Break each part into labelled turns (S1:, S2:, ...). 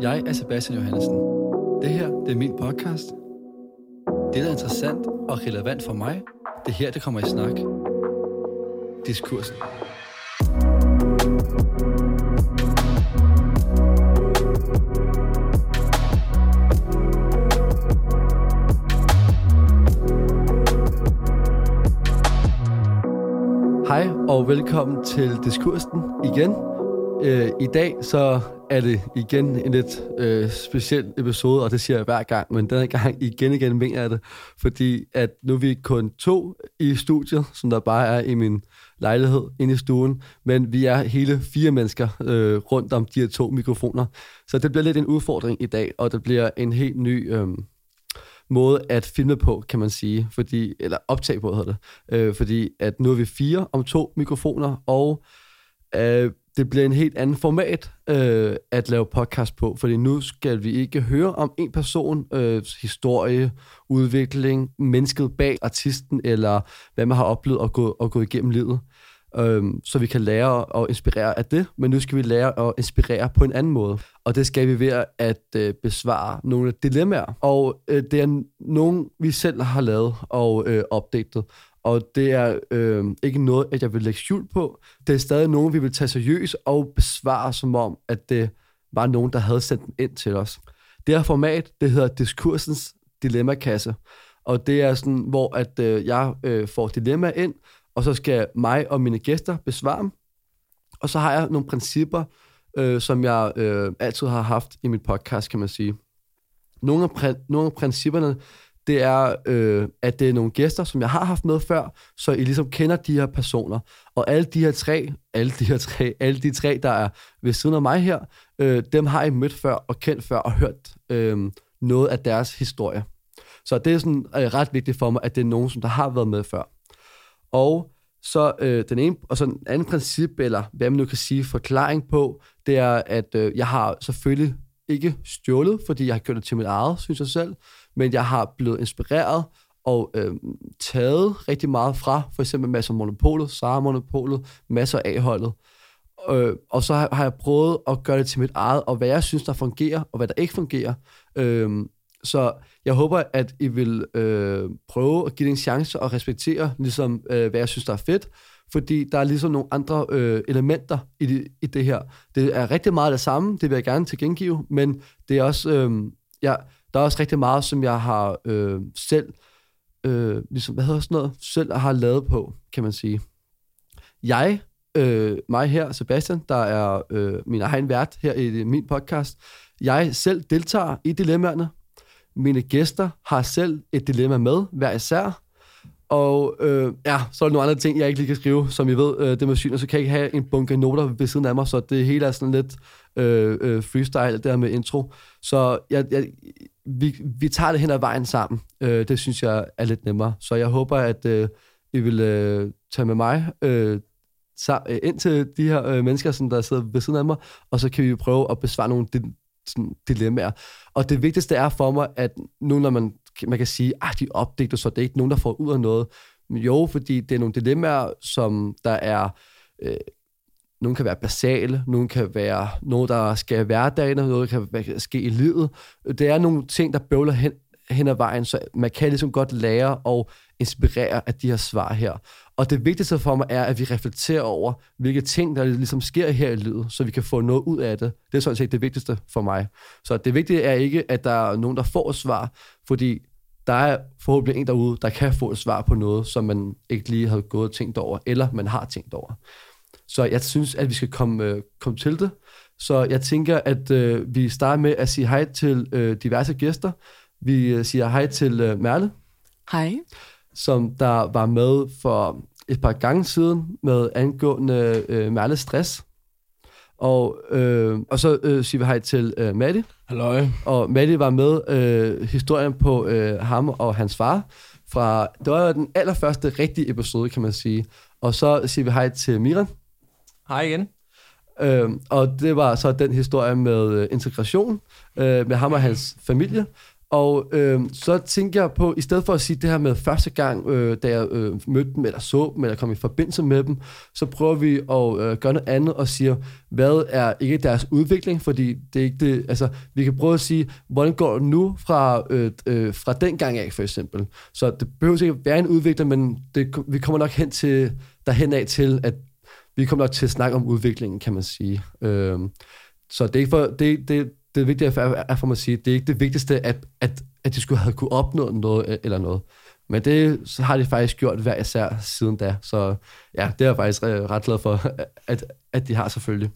S1: Jeg er Sebastian Johansen. Det her, det er min podcast. Det, der er interessant og relevant for mig, det her, det kommer i snak. Diskursen. Hej og velkommen til Diskursen igen. Øh, I dag så er det igen en lidt øh, speciel episode, og det siger jeg hver gang, men denne gang igen igen mener jeg det, fordi at nu er vi kun to i studiet, som der bare er i min lejlighed inde i stuen, men vi er hele fire mennesker øh, rundt om de her to mikrofoner, så det bliver lidt en udfordring i dag, og det bliver en helt ny... Øh, måde at filme på, kan man sige, fordi, eller optage på hedder det, øh, fordi at nu er vi fire om to mikrofoner, og øh, det bliver en helt anden format øh, at lave podcast på, fordi nu skal vi ikke høre om en person, øh, historie, udvikling, mennesket bag artisten, eller hvad man har oplevet og gået, og gået igennem livet. Øh, så vi kan lære og inspirere af det, men nu skal vi lære at inspirere på en anden måde. Og det skal vi ved at øh, besvare nogle dilemmaer. Og øh, det er nogle, vi selv har lavet og øh, opdateret. Og det er øh, ikke noget, at jeg vil lægge skjul på. Det er stadig nogen, vi vil tage seriøst og besvare, som om, at det var nogen, der havde sendt den ind til os. Det her format, det hedder Diskursens Dilemmakasse. Og det er sådan, hvor at øh, jeg øh, får dilemma ind, og så skal mig og mine gæster besvare dem. Og så har jeg nogle principper, øh, som jeg øh, altid har haft i mit podcast, kan man sige. Nogle af, pr- nogle af principperne, det er, øh, at det er nogle gæster, som jeg har haft med før, så I ligesom kender de her personer. Og alle de her tre, alle de her tre, alle de tre, der er ved siden af mig her, øh, dem har I mødt før og kendt før og hørt øh, noget af deres historie. Så det er sådan øh, ret vigtigt for mig, at det er nogen, som der har været med før. Og så øh, den ene, og så en anden princip, eller hvad man nu kan sige, forklaring på, det er, at øh, jeg har selvfølgelig ikke stjålet, fordi jeg har gjort det til mit eget, synes jeg selv, men jeg har blevet inspireret og øh, taget rigtig meget fra, for eksempel masser af Monopolet, Sara Monopolet, masser af holdet. Øh, og så har, har jeg prøvet at gøre det til mit eget, og hvad jeg synes, der fungerer, og hvad der ikke fungerer. Øh, så jeg håber, at I vil øh, prøve at give det en chance og respektere, ligesom, øh, hvad jeg synes, der er fedt. Fordi der er ligesom nogle andre øh, elementer i det, i det her. Det er rigtig meget det samme, det vil jeg gerne tilgengive, men det er også, øh, ja, der er også rigtig meget, som jeg har øh, selv, øh, ligesom, hvad hedder sådan noget, selv har lavet på, kan man sige. Jeg, øh, mig her, Sebastian, der er øh, min egen vært her i min podcast, jeg selv deltager i dilemmaerne, mine gæster har selv et dilemma med, hver især. Og øh, ja, så er der nogle andre ting, jeg ikke lige kan skrive, som I ved, øh, det med syn, og så kan jeg ikke have en bunke noter ved siden af mig, så det hele er sådan lidt øh, øh, freestyle, der med intro. Så jeg, jeg, vi, vi tager det hen ad vejen sammen. Øh, det synes jeg er lidt nemmere. Så jeg håber, at øh, I vil øh, tage med mig øh, øh ind til de her øh, mennesker, som der sidder ved siden af mig, og så kan vi prøve at besvare nogle sådan, dilemmaer. Og det vigtigste er for mig, at nu når man, man kan sige, at de opdigter, så det er ikke nogen, der får ud af noget. Men jo, fordi det er nogle dilemmaer, som der er... Øh, nogle kan være basale, nogle kan være noget, der skal i hverdagen, noget, der kan ske i livet. Det er nogle ting, der bøvler hen, hen ad vejen, så man kan ligesom godt lære og inspirere af de her svar her. Og det vigtigste for mig er, at vi reflekterer over, hvilke ting, der ligesom sker her i livet, så vi kan få noget ud af det. Det er sådan set det vigtigste for mig. Så det vigtige er ikke, at der er nogen, der får et svar, fordi der er forhåbentlig en derude, der kan få et svar på noget, som man ikke lige havde gået og tænkt over, eller man har tænkt over. Så jeg synes, at vi skal komme, øh, komme til det. Så jeg tænker, at øh, vi starter med at sige hej til øh, diverse gæster. Vi øh, siger hej til øh, Merle.
S2: Hej.
S1: Som der var med for et par gange siden med angående øh, Merles stress. Og, øh, og så øh, siger vi hej til øh, Maddie.
S3: Halløj.
S1: Og Maddie var med øh, historien på øh, ham og hans far. Fra, det var den allerførste rigtige episode, kan man sige. Og så siger vi hej til Miran.
S3: Hej igen.
S1: Øh, og det var så den historie med øh, integration øh, med ham og hans familie. Og øh, så tænker jeg på, i stedet for at sige det her med første gang, øh, da jeg øh, mødte dem, eller så dem, eller kom i forbindelse med dem, så prøver vi at øh, gøre noget andet og siger, hvad er ikke deres udvikling, fordi det er ikke det, altså vi kan prøve at sige, hvordan går det nu fra, øh, øh, fra den gang af, for eksempel. Så det behøver ikke at være en udvikling, men det, vi kommer nok hen til, derhen af til, at vi kommer nok til at snakke om udviklingen, kan man sige. Øh, så det er ikke for, det, det, det vigtige er, er for mig at sige, det er ikke det vigtigste, at, at, at de skulle have kunne opnå noget eller noget. Men det så har de faktisk gjort hver især siden da. Så ja, det er jeg faktisk ret glad for, at, at de har selvfølgelig.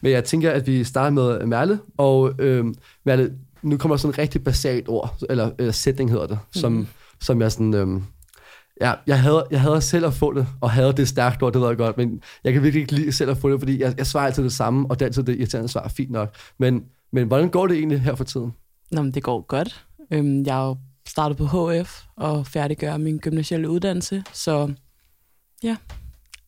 S1: Men jeg tænker, at vi starter med Merle. Og øh, Merle, nu kommer sådan et rigtig basalt ord, eller, eller sætning hedder det, som, mm. som jeg sådan... Øh, Ja, jeg havde, jeg havde selv at få det, og havde det stærkt ord, det ved jeg godt, men jeg kan virkelig ikke lide selv at få det, fordi jeg, jeg svarer altid det samme, og det er altid det irriterende svar, fint nok. Men men hvordan går det egentlig her for tiden?
S2: Nå, men det går godt. Øhm, jeg er jo startet på HF og færdiggør min gymnasielle uddannelse, så ja,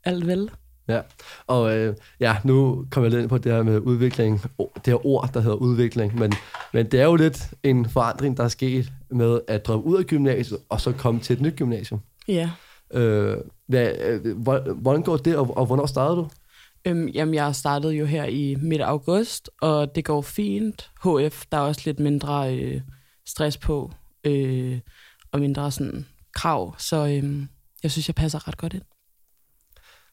S2: alt vel.
S1: Ja, og øh, ja, nu kommer jeg lidt ind på det her med udvikling, det her ord, der hedder udvikling, men, men det er jo lidt en forandring, der er sket med at droppe ud af gymnasiet, og så komme til et nyt gymnasium.
S2: Ja.
S1: Øh, hvad, øh, hvordan går det, og, og hvornår startede du?
S2: Øhm, jamen, jeg startede jo her i midt august, og det går fint. HF, der er også lidt mindre øh, stress på, øh, og mindre sådan krav, så øh, jeg synes, jeg passer ret godt ind.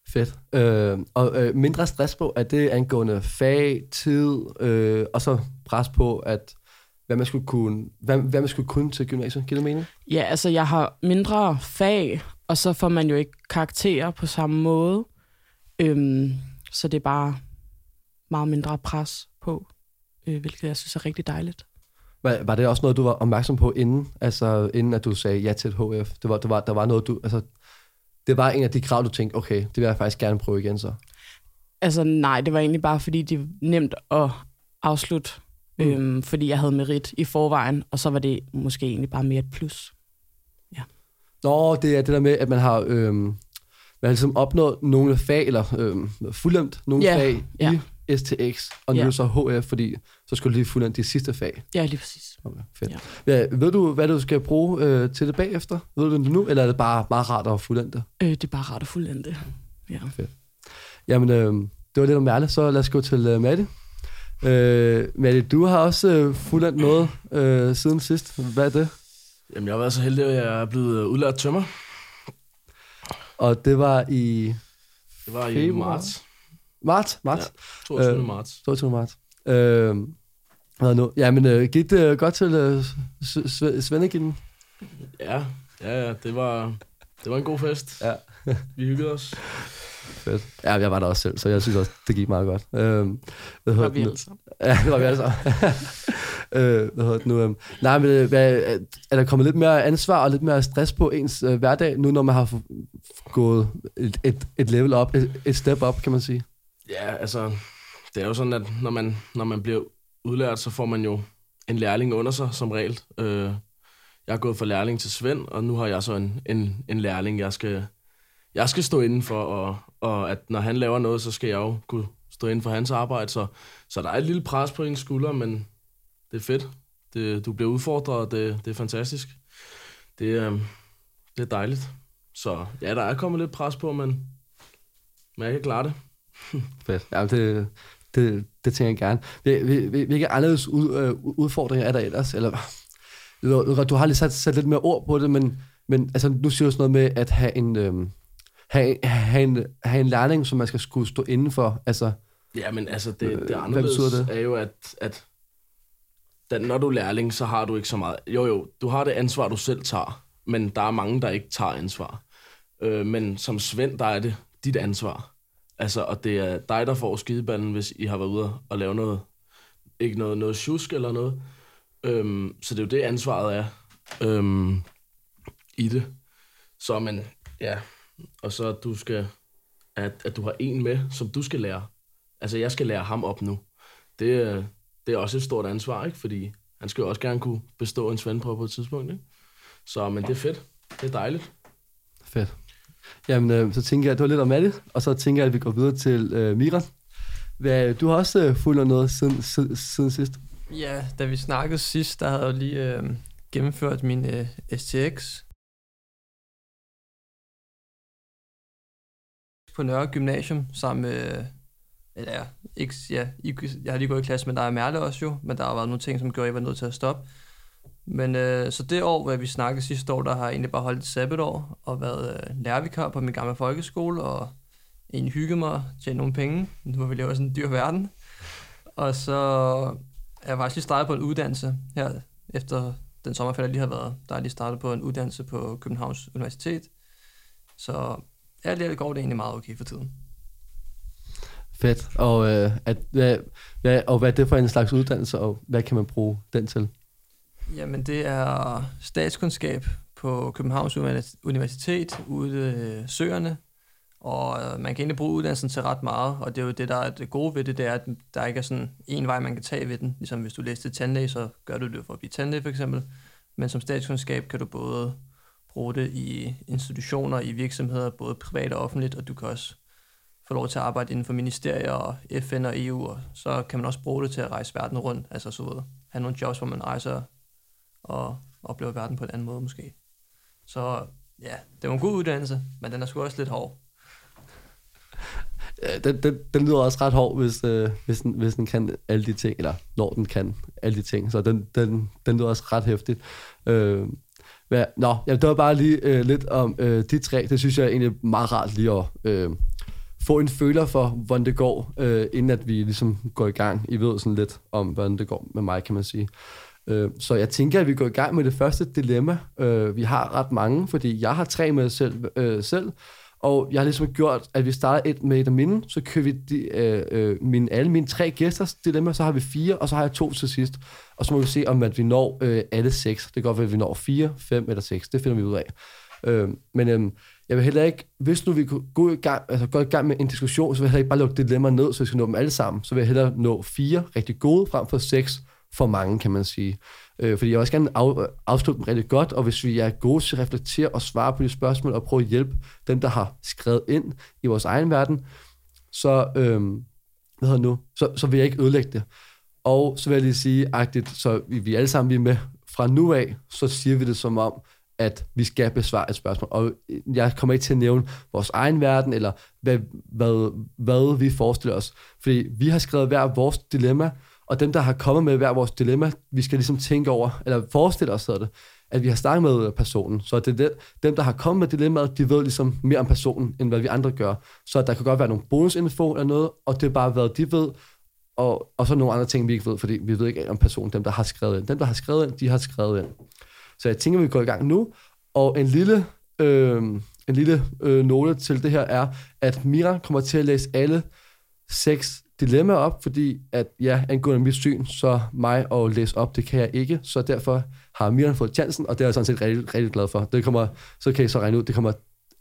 S1: Fedt. Øh, og øh, mindre stress på, at det angående fag, tid, øh, og så pres på, at hvad man skulle kunne, hvad, hvad man skulle kunne til gymnasiet. Giver det mening?
S2: Ja, altså jeg har mindre fag, og så får man jo ikke karakterer på samme måde. Øhm, så det er bare meget mindre pres på, øh, hvilket jeg synes er rigtig dejligt.
S1: Var, var det også noget, du var opmærksom på inden, altså inden at du sagde ja til et HF? Det var, det var, der var noget, du, altså, det var en af de krav, du tænkte, okay, det vil jeg faktisk gerne prøve igen så.
S2: Altså nej, det var egentlig bare, fordi det er nemt at afslutte, mm. øhm, fordi jeg havde merit i forvejen, og så var det måske egentlig bare mere et plus. Ja.
S1: Nå, det er det der med, at man har øhm, man har ligesom opnået nogle fag, eller øh, fuldendt nogle yeah, fag yeah. i STX, og nu yeah. så HF, fordi så skulle du lige fuldendt de sidste fag.
S2: Ja, lige præcis.
S1: Okay, fedt. Ja. Ja, ved du, hvad du skal bruge øh, til det bagefter? Ved du det nu, eller er det bare meget rart at fuldende
S2: øh, det? er bare rart at fuldende ja.
S1: Fedt. Jamen, øh, det var lidt om Merle, så lad os gå til øh, Matte. Øh, Matte, du har også øh, fuldendt noget øh, siden sidst. Hvad er det?
S3: Jamen, jeg har været så heldig, at jeg er blevet udlært tømmer.
S1: Og det var i...
S3: Det var i marts.
S1: Marts? Marts?
S3: Ja, 22. Øh, marts.
S1: 22. marts. Øh, hvad nu? Ja, men øh, gik det godt til øh, Svendegilden?
S3: Ja, ja, ja, det var, det var en god fest. Ja. Vi hyggede os.
S1: Fedt. Ja, jeg var der også selv, så jeg synes også, det gik meget godt. Øh,
S2: det var vi alle
S1: Ja, det var vi alle sammen. øh, hvad hedder det nu? Øh, nej, men øh, hvad, er der kommet lidt mere ansvar og lidt mere stress på ens øh, hverdag, nu når man har gået et, et, et level op, et, et step op, kan man sige?
S3: Ja, altså, det er jo sådan, at når man, når man bliver udlært, så får man jo en lærling under sig, som regel. Øh, jeg er gået fra lærling til Svend, og nu har jeg så en, en, en lærling, jeg skal, jeg skal stå inden for, og, og at når han laver noget, så skal jeg jo kunne stå inden for hans arbejde. Så, så der er et lille pres på ens skulder, men det er fedt. Det, du bliver udfordret, og det, det er fantastisk. Det, øh, det er dejligt. Så ja, der er kommet lidt pres på, men, men jeg kan klare det.
S1: fedt. Ja, det, det, det tænker jeg gerne. Hvilke anderledes ud, øh, udfordringer er der ellers? Eller, du har lige sat, sat lidt mere ord på det, men, men altså, nu siger du sådan noget med at have en, øh, have, have, en, have en lærling, som man skal skulle stå indenfor. Altså,
S3: ja, men altså, det, det øh, anderledes det? er jo, at, at da, når du er lærling, så har du ikke så meget. Jo, jo, du har det ansvar, du selv tager, men der er mange, der ikke tager ansvar. Øh, men som Svend, der er det dit ansvar. Altså, og det er dig, der får skideballen, hvis I har været ude og lave noget, ikke noget, noget tjusk eller noget. Øhm, så det er jo det, ansvaret er øhm, i det. Så, men ja, og så at du skal, at, at du har en med, som du skal lære. Altså, jeg skal lære ham op nu. Det, det er også et stort ansvar, ikke? Fordi han skal jo også gerne kunne bestå en svendprøve på et tidspunkt, ikke? Så, men det er fedt. Det er dejligt.
S1: Fedt. Jamen, øh, så tænker jeg, at du var lidt om Malle, og så tænker jeg, at vi går videre til øh, Mira. Hvad, du har også øh, fulgt noget siden, siden, siden sidst.
S4: Ja, da vi snakkede sidst, der havde jeg lige øh, gennemført min øh, STX på Nørre Gymnasium sammen med, eller ja, ikke, ja, jeg har lige gået i klasse med dig og Merle også jo, men der har været nogle ting, som gjorde, at jeg var nødt til at stoppe. Men øh, så det år, hvor vi snakkede sidste år, der har jeg egentlig bare holdt et sabbatår og været øh, lærervikar på min gamle folkeskole, og egentlig hygget mig, tjene nogle penge, nu hvor vi lever sådan en dyr verden. Og så er jeg faktisk lige startet på en uddannelse her, efter den sommerferie, jeg lige har været. Der er lige startet på en uddannelse på Københavns Universitet. Så ja, det går det egentlig meget okay for tiden.
S1: Fedt. Og, øh, at, hvad, hvad, og hvad er det for en slags uddannelse, og hvad kan man bruge den til?
S4: Jamen, det er statskundskab på Københavns Universitet ude i Søerne. Og øh, man kan egentlig bruge uddannelsen til ret meget, og det er jo det, der er det gode ved det, det er, at der ikke er sådan en vej, man kan tage ved den. Ligesom hvis du læser til tandlæge, så gør du det for at blive tandlæge for eksempel. Men som statskundskab kan du både bruge det i institutioner, i virksomheder, både privat og offentligt, og du kan også få lov til at arbejde inden for ministerier og FN og EU, og så kan man også bruge det til at rejse verden rundt, altså så have nogle jobs, hvor man rejser og oplever verden på en anden måde måske. Så ja, det var en god uddannelse, men den er sgu også lidt hård.
S1: Den, den, den lyder også ret hård, hvis, øh, hvis, den, hvis den kan alle de ting, eller når den kan alle de ting. Så den, den, den lyder også ret hæftigt. Øh, hvad, nå, jamen, det var bare lige øh, lidt om øh, de tre. Det synes jeg er egentlig meget rart lige at øh, få en føler for, hvordan det går, øh, inden at vi ligesom går i gang. I ved sådan lidt om, hvordan det går med mig, kan man sige. Øh, så jeg tænker, at vi går i gang med det første dilemma. Øh, vi har ret mange, fordi jeg har tre med selv, øh, selv og jeg har ligesom gjort, at vi starter et med et af mine, så kører vi de, øh, øh, mine, alle mine tre gæsters dilemma, så har vi fire, og så har jeg to til sidst. Og så må vi se, om at vi når øh, alle seks. Det kan godt være, at vi når fire, fem eller seks. Det finder vi ud af. Øh, men øh, jeg vil heller ikke, hvis nu vi kunne gå i gang, altså gå i gang med en diskussion, så vil jeg heller ikke bare lukke dilemmaer ned, så vi skal nå dem alle sammen. Så vil jeg hellere nå fire rigtig gode, frem for seks for mange, kan man sige. Øh, fordi jeg vil også gerne af, afslutte dem rigtig godt, og hvis vi er gode til at reflektere og svare på de spørgsmål, og prøve at hjælpe dem, der har skrevet ind i vores egen verden, så, øh, hvad hedder nu, så, så vil jeg ikke ødelægge det. Og så vil jeg lige sige, agtigt, så vi, vi alle sammen vi er med fra nu af, så siger vi det som om, at vi skal besvare et spørgsmål. Og øh, jeg kommer ikke til at nævne vores egen verden, eller hvad, hvad, hvad vi forestiller os. Fordi vi har skrevet hver vores dilemma, og dem, der har kommet med hver vores dilemma, vi skal ligesom tænke over, eller forestille os det, at vi har snakket med øh, personen. Så det er dem, der har kommet med dilemmaet, de ved ligesom mere om personen, end hvad vi andre gør. Så der kan godt være nogle bonusinfo eller noget, og det er bare, hvad de ved, og, og så nogle andre ting, vi ikke ved, fordi vi ved ikke om personen, dem, der har skrevet ind. Dem, der har skrevet ind, de har skrevet ind. Så jeg tænker, vi går i gang nu. Og en lille, øh, en lille øh, note til det her er, at Mira kommer til at læse alle seks dilemma op, fordi at ja, angående mit syn, så mig at læse op, det kan jeg ikke, så derfor har Miran fået chancen, og det er jeg sådan set rigtig, rigtig glad for. Det kommer, så kan I så regne ud, det kommer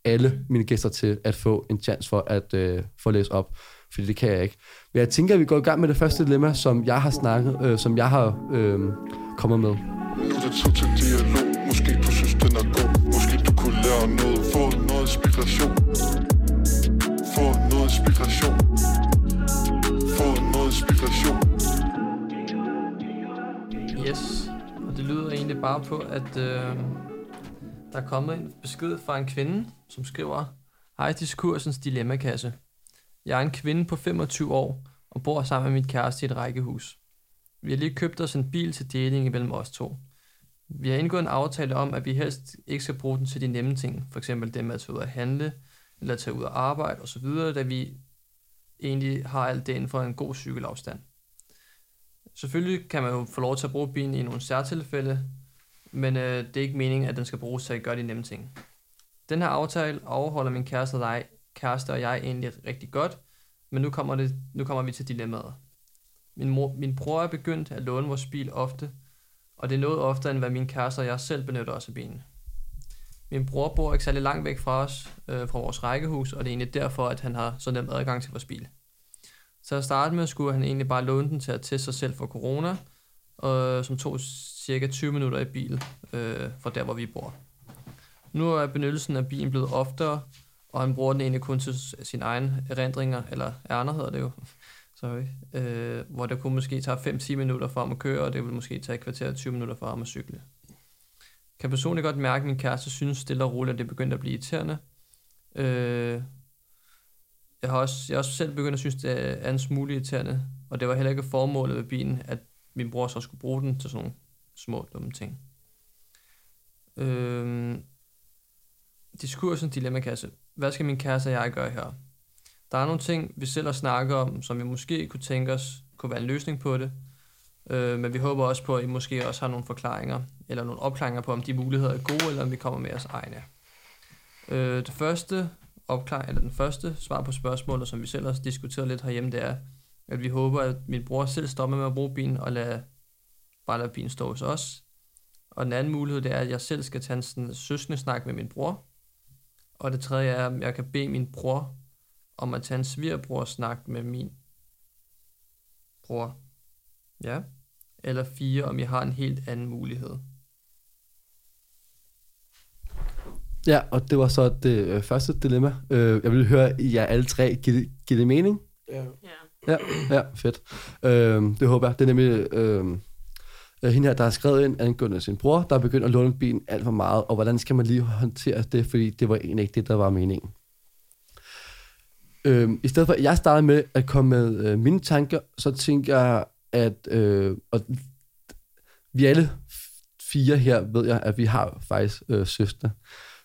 S1: alle mine gæster til at få en chance for at øh, få læst op, fordi det kan jeg ikke. Men jeg tænker, at vi går i gang med det første dilemma, som jeg har snakket, øh, som jeg har øh, kommet med. Nu er det tid til dialog, måske du synes, den er god, måske du kunne lære noget, få noget inspiration, få noget inspiration konspiration.
S4: Yes, og det lyder egentlig bare på, at øh, der er kommet en besked fra en kvinde, som skriver, Hej diskursens dilemmakasse. Jeg er en kvinde på 25 år og bor sammen med mit kæreste i et rækkehus. Vi har lige købt os en bil til deling imellem os to. Vi har indgået en aftale om, at vi helst ikke skal bruge den til de nemme ting, f.eks. det med at tage ud og handle, eller tage ud og arbejde osv., da vi egentlig har alt det inden for en god cykelafstand. Selvfølgelig kan man jo få lov til at bruge bilen i nogle særtilfælde, men øh, det er ikke meningen, at den skal bruges til at gøre de nemme ting. Den her aftale overholder min kæreste og jeg, kæreste og jeg egentlig rigtig godt, men nu kommer, det, nu kommer vi til dilemmaet. Min, mor, min bror er begyndt at låne vores bil ofte, og det er noget oftere, end hvad min kæreste og jeg selv benytter os af bilen. Min bror bor ikke særlig langt væk fra os, øh, fra vores rækkehus, og det er egentlig derfor, at han har så nem adgang til vores bil. Så at starte med skulle han egentlig bare låne den til at teste sig selv for corona, og, som tog cirka 20 minutter i bil øh, fra der, hvor vi bor. Nu er benyttelsen af bilen blevet oftere, og han bruger den egentlig kun til sine egne erindringer, eller ærner hedder det jo, sorry, øh, hvor det kunne måske tage 5-10 minutter for ham at køre, og det vil måske tage et kvarter 20 minutter for ham at cykle kan personligt godt mærke, at min kæreste synes stille og roligt, at det er begyndt at blive irriterende. Øh, jeg har også, jeg har også selv begyndt at synes, det er en smule irriterende, og det var heller ikke formålet med bilen, at min bror så skulle bruge den til sådan nogle små dumme ting. Øh, diskursen dilemmakasse. Hvad skal min kæreste og jeg gøre her? Der er nogle ting, vi selv har snakket om, som vi måske kunne tænke os kunne være en løsning på det. Øh, men vi håber også på, at I måske også har nogle forklaringer, eller nogle opklaringer på, om de muligheder er gode, eller om vi kommer med os egne. Øh, det første opklaring, eller den første svar på spørgsmålet, som vi selv har diskuteret lidt herhjemme, det er, at vi håber, at min bror selv stopper med at bruge bilen, og lade, bare lade bilen stå hos os. Og den anden mulighed, det er, at jeg selv skal tage en søskende snak med min bror. Og det tredje er, at jeg kan bede min bror om at tage en svigerbror snak med min bror. Ja. Eller fire, om jeg har en helt anden mulighed.
S1: Ja, og det var så det øh, første dilemma. Øh, jeg vil høre jer alle tre. Giver det, giver det mening?
S3: Ja.
S1: Ja, ja fedt. Øh, det håber jeg. Det er nemlig øh, hende her, der har skrevet ind angående sin bror, der er begyndt at låne bilen alt for meget, og hvordan skal man lige håndtere det, fordi det var egentlig ikke det, der var meningen. Øh, I stedet for, at jeg startede med at komme med øh, mine tanker, så tænker jeg, at øh, og vi alle fire her ved jeg, at vi har faktisk øh, søster.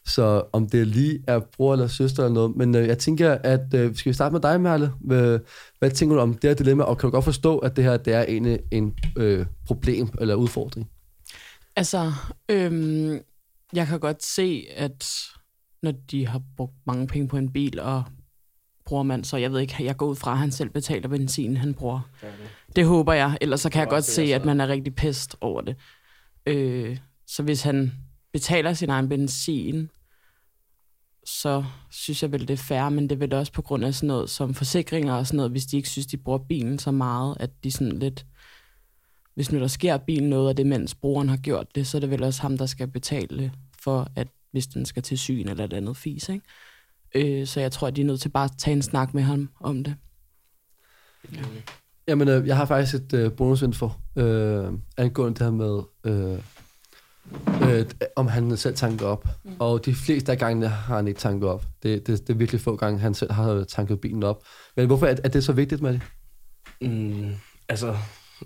S1: Så om det lige er bror eller søster eller noget. Men øh, jeg tænker, at øh, skal vi starte med dig, Merle? Hvad, hvad tænker du om det her dilemma? Og kan du godt forstå, at det her det er en, en øh, problem eller udfordring?
S2: Altså, øhm, jeg kan godt se, at når de har brugt mange penge på en bil, og bruger man, så jeg ved ikke, jeg går ud fra, at han selv betaler benzin, han bruger. Okay. Det håber jeg, ellers så kan jeg godt se, at man er rigtig pest over det. Øh, så hvis han betaler sin egen benzin, så synes jeg vel, det er fair, men det er vel også på grund af sådan noget som forsikringer og sådan noget, hvis de ikke synes, de bruger bilen så meget, at de sådan lidt, hvis nu der sker bilen noget af det, mens brugeren har gjort det, så er det vel også ham, der skal betale for, at hvis den skal til syn eller et andet fis, ikke? Øh, så jeg tror, at de er nødt til bare at tage en snak med ham om det.
S1: Ja. Jamen, øh, jeg har faktisk et øh, bonusinfo øh, angående det her med, øh, øh, om han selv tanker op. Mm. Og de fleste af gangene har han ikke tanket op. Det, det, det er virkelig få gange, han selv har tanket bilen op. Men hvorfor er, er det så vigtigt med det?
S3: Mm, altså,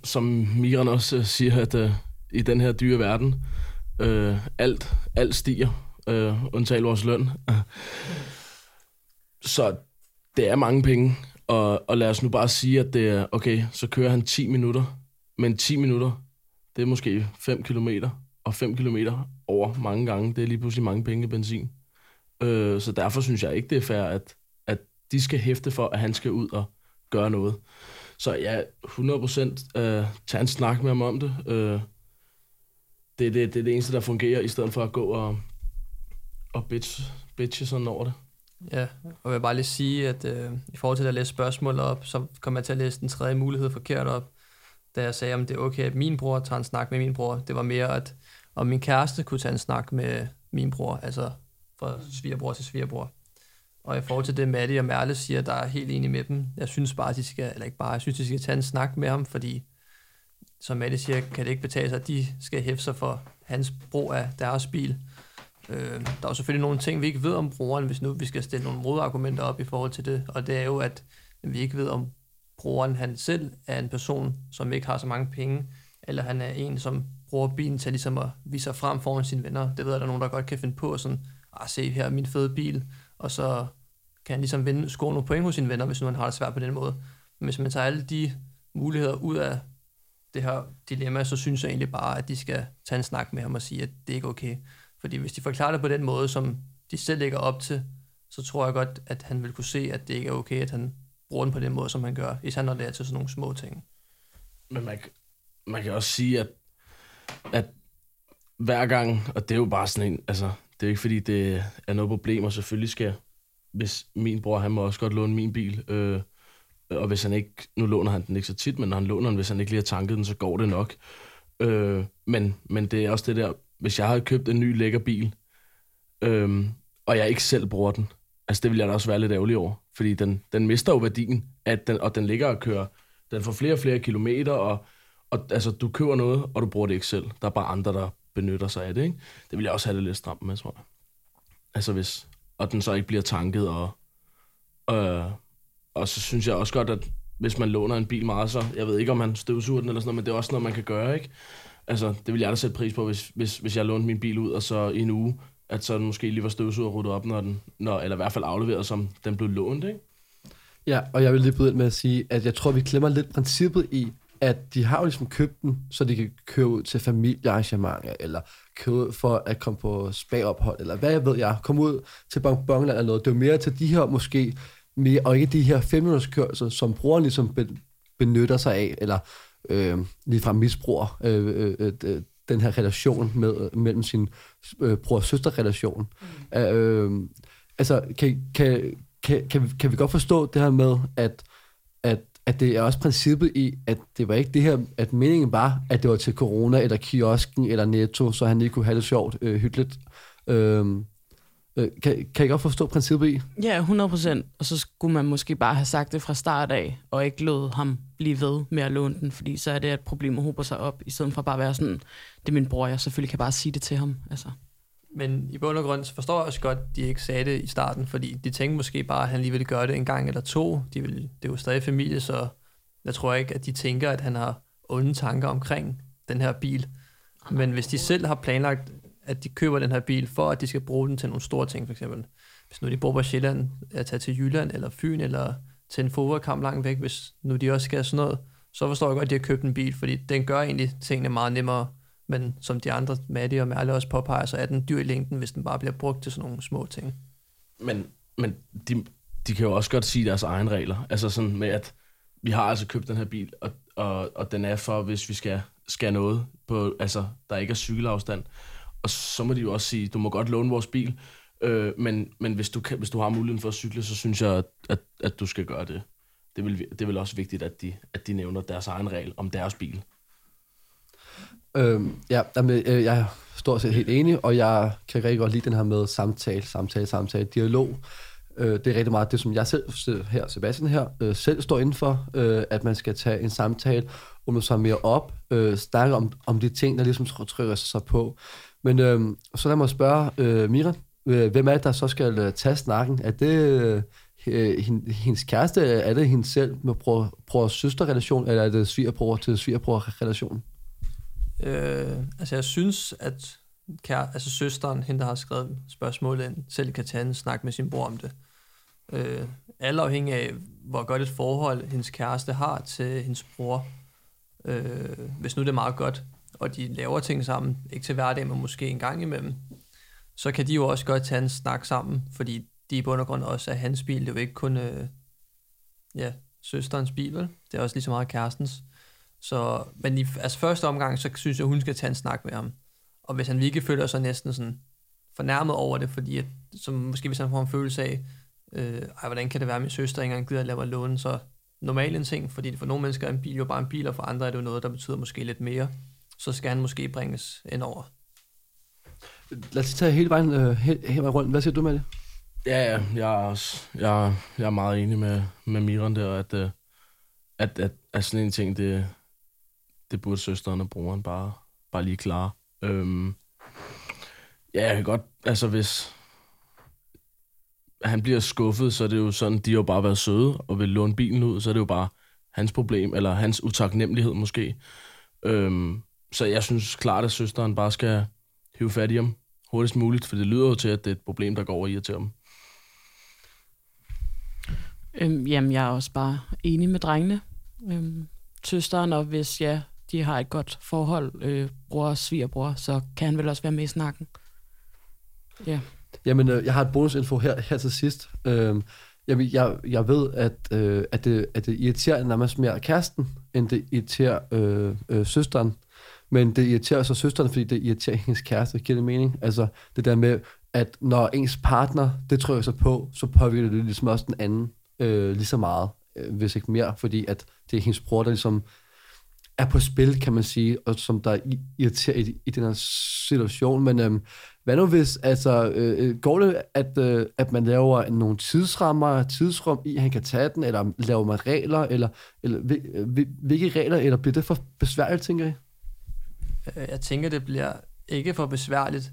S3: som Miran også øh, siger, at uh, i den her dyre verden, uh, alt, alt stiger, uh, undtagen vores løn. Så det er mange penge, og, og lad os nu bare sige, at det er, okay, så kører han 10 minutter, men 10 minutter, det er måske 5 kilometer, og 5 kilometer over mange gange, det er lige pludselig mange penge i benzin. Øh, så derfor synes jeg ikke, det er fair, at, at de skal hæfte for, at han skal ud og gøre noget. Så ja, 100% øh, tage en snak med ham om det. Øh, det, det, det er det eneste, der fungerer, i stedet for at gå og, og bitch, bitche sådan over det.
S4: Ja, og jeg vil bare lige sige, at øh, i forhold til at læse spørgsmål op, så kommer jeg til at læse den tredje mulighed forkert op. Da jeg sagde, om det er okay, at min bror tager en snak med min bror. Det var mere, at om min kæreste kunne tage en snak med min bror, altså fra svigerbror til svigerbror. Og i forhold til det, Maddie og Merle siger, der er helt enig med dem. Jeg synes bare, at de skal, eller ikke bare, jeg synes, de skal tage en snak med ham, fordi som Maddie siger, kan det ikke betale sig, at de skal hæfte sig for hans brug af deres bil. Øh, der er selvfølgelig nogle ting, vi ikke ved om brugeren, hvis nu vi skal stille nogle modargumenter op i forhold til det, og det er jo, at vi ikke ved, om brugeren han selv er en person, som ikke har så mange penge, eller han er en, som bruger bilen til ligesom at vise sig frem foran sine venner. Det ved jeg, der er nogen, der godt kan finde på, sådan, ah, se her min fede bil, og så kan han ligesom vinde, score nogle point hos sine venner, hvis nu han har det svært på den måde. Men hvis man tager alle de muligheder ud af det her dilemma, så synes jeg egentlig bare, at de skal tage en snak med ham og sige, at det ikke er okay. Fordi hvis de forklarer det på den måde, som de selv lægger op til, så tror jeg godt, at han vil kunne se, at det ikke er okay, at han bruger den på den måde, som han gør, især når det er til sådan nogle små ting.
S3: Men man, man kan også sige, at, at hver gang, og det er jo bare sådan en, altså, det er ikke fordi, det er noget problem, og selvfølgelig skal, hvis min bror, han må også godt låne min bil, øh, og hvis han ikke, nu låner han den ikke så tit, men når han låner den, hvis han ikke lige har tanket den, så går det nok. Øh, men, men det er også det der, hvis jeg havde købt en ny lækker bil, øhm, og jeg ikke selv bruger den, altså det ville jeg da også være lidt ærgerlig over, fordi den, den mister jo værdien, at den, og den ligger og kører, den får flere og flere kilometer, og, og altså, du køber noget, og du bruger det ikke selv. Der er bare andre, der benytter sig af det. Ikke? Det ville jeg også have det lidt stramt med, tror jeg. Altså hvis, og den så ikke bliver tanket, og, øh, og så synes jeg også godt, at hvis man låner en bil meget, så jeg ved ikke, om man støvsuger den eller sådan noget, men det er også noget, man kan gøre, ikke? Altså, det ville jeg da sætte pris på, hvis, hvis, hvis jeg lånte min bil ud, og så i en uge, at så den måske lige var støvsuget og ryddet op, når den, når, eller i hvert fald afleveret, som den blev lånt, ikke?
S1: Ja, og jeg vil lige byde ind med at sige, at jeg tror, vi glemmer lidt princippet i, at de har jo ligesom købt den, så de kan køre ud til familiearrangementer, eller køre ud for at komme på spagophold, eller hvad jeg ved jeg, komme ud til Bongbongland eller noget. Det er jo mere til de her måske, mere, og ikke de her 5 minutters kørsel, som brugeren ligesom benytter sig af, eller øh, ligefrem misbruger øh, øh, øh, den her relation med, mellem sin øh, bror- og søsterrelation. Mm. Øh, altså, kan, kan, kan, kan, vi, kan vi godt forstå det her med, at, at, at det er også princippet i, at det var ikke det her, at meningen var, at det var til corona, eller kiosken, eller netto, så han lige kunne have det sjovt, øh, hyggeligt. Øh, Øh, kan, kan I godt forstå princippet i?
S2: Ja, 100 procent. Og så skulle man måske bare have sagt det fra start af, og ikke lod ham blive ved med at låne den, fordi så er det, at problemet hober sig op, i stedet for bare at være sådan, det er min bror, jeg selvfølgelig kan bare sige det til ham. Altså.
S4: Men i bund og grund så forstår jeg også godt, at de ikke sagde det i starten, fordi de tænkte måske bare, at han lige ville gøre det en gang eller to. De vil, det er jo stadig familie, så jeg tror ikke, at de tænker, at han har onde tanker omkring den her bil. Men hvis de selv har planlagt at de køber den her bil, for at de skal bruge den til nogle store ting, for eksempel. Hvis nu de bor på Sjælland, at tage til Jylland eller Fyn, eller til en fodboldkamp langt væk, hvis nu de også skal sådan noget, så forstår jeg godt, at de har købt en bil, fordi den gør egentlig tingene meget nemmere, men som de andre, Maddie og Merle også påpeger, så er den dyr i længden, hvis den bare bliver brugt til sådan nogle små ting.
S3: Men, men de, de kan jo også godt sige deres egne regler. Altså sådan med, at vi har altså købt den her bil, og, og, og den er for, hvis vi skal, skal noget, på, altså der ikke er cykelafstand. Og så må de jo også sige, du må godt låne vores bil, øh, men, men hvis, du kan, hvis du har muligheden for at cykle, så synes jeg, at, at, at du skal gøre det. Det vil, det vil også vigtigt, at de, at de nævner deres egen regel om deres bil.
S1: Øhm, ja, jamen, øh, jeg er stort set helt enig, og jeg kan rigtig godt lide den her med samtale, samtale, samtale, dialog. Øh, det er rigtig meget det, som jeg selv, her, Sebastian her, øh, selv står inden for, øh, at man skal tage en samtale, åbne sig mere op, øh, snakke om, om de ting, der ligesom trykker sig på. Men øh, så lad mig spørge øh, Mira, øh, hvem er det, der så skal øh, tage snakken? Er det øh, øh hendes kæreste, er det hende selv med bror, bror søsterrelation, eller er det svigerbror til svigerbror relation?
S4: Øh, altså jeg synes, at kære, altså søsteren, hende der har skrevet spørgsmålet ind, selv kan tage en snak med sin bror om det. Øh, alt afhængig af, hvor godt et forhold hendes kæreste har til hendes bror. Øh, hvis nu det er meget godt, og de laver ting sammen, ikke til hverdag, men måske en gang imellem, så kan de jo også godt tage en snak sammen, fordi de i bund og grund også er hans bil. Det er jo ikke kun øh, ja, søsterens bil, vel? Det er også lige så meget kærestens. Så, men i altså første omgang, så synes jeg, hun skal tage en snak med ham. Og hvis han virkelig føler sig næsten sådan fornærmet over det, fordi at, som måske hvis han får en følelse af, øh, ej, hvordan kan det være, at min søster ikke engang gider at lade mig låne, så normal en ting, fordi for nogle mennesker er en bil jo bare en bil, og for andre er det jo noget, der betyder måske lidt mere så skal han måske bringes ind over.
S1: Lad os tage hele vejen, øh, hele, hele vejen rundt. Hvad siger du med det?
S3: Ja, ja, jeg er, også, jeg, jeg er meget enig med, med Miran der, at, øh, at, at, at sådan en ting, det, det burde søsteren og broren bare, bare lige klare. Øhm, ja, jeg kan godt, altså hvis han bliver skuffet, så er det jo sådan, de har jo bare været søde og vil låne bilen ud, så er det jo bare hans problem, eller hans utaknemmelighed måske. Øhm, så jeg synes klart, at søsteren bare skal hive fat i ham hurtigst muligt, for det lyder jo til, at det er et problem, der går over i til ham.
S2: Øhm, jamen, jeg er også bare enig med drengene. Øhm, søsteren, og hvis ja, de har et godt forhold, øh, bror og svigerbror, så kan han vel også være med i snakken. Ja.
S1: Jamen, øh, jeg har et bonusinfo her, her til sidst. Øhm, jeg, jeg, jeg ved, at, øh, at, det, at det irriterer nærmest mere kæresten, end det irriterer øh, øh, søsteren. Men det irriterer så søsteren, fordi det irriterer hendes kæreste. Giver det mening? Altså det der med, at når ens partner, det trykker sig på, så påvirker det ligesom også den anden øh, lige så meget, øh, hvis ikke mere, fordi at det er hendes bror, der ligesom er på spil, kan man sige, og som der irriterer i, i den her situation. Men øh, hvad nu hvis, altså, øh, øh, går det, at, øh, at man laver nogle tidsrammer, tidsrum i, at han kan tage den, eller laver man regler, eller, eller øh, hvilke regler, eller bliver det for besværligt, tænker I?
S4: Øh, jeg tænker, det bliver ikke for besværligt,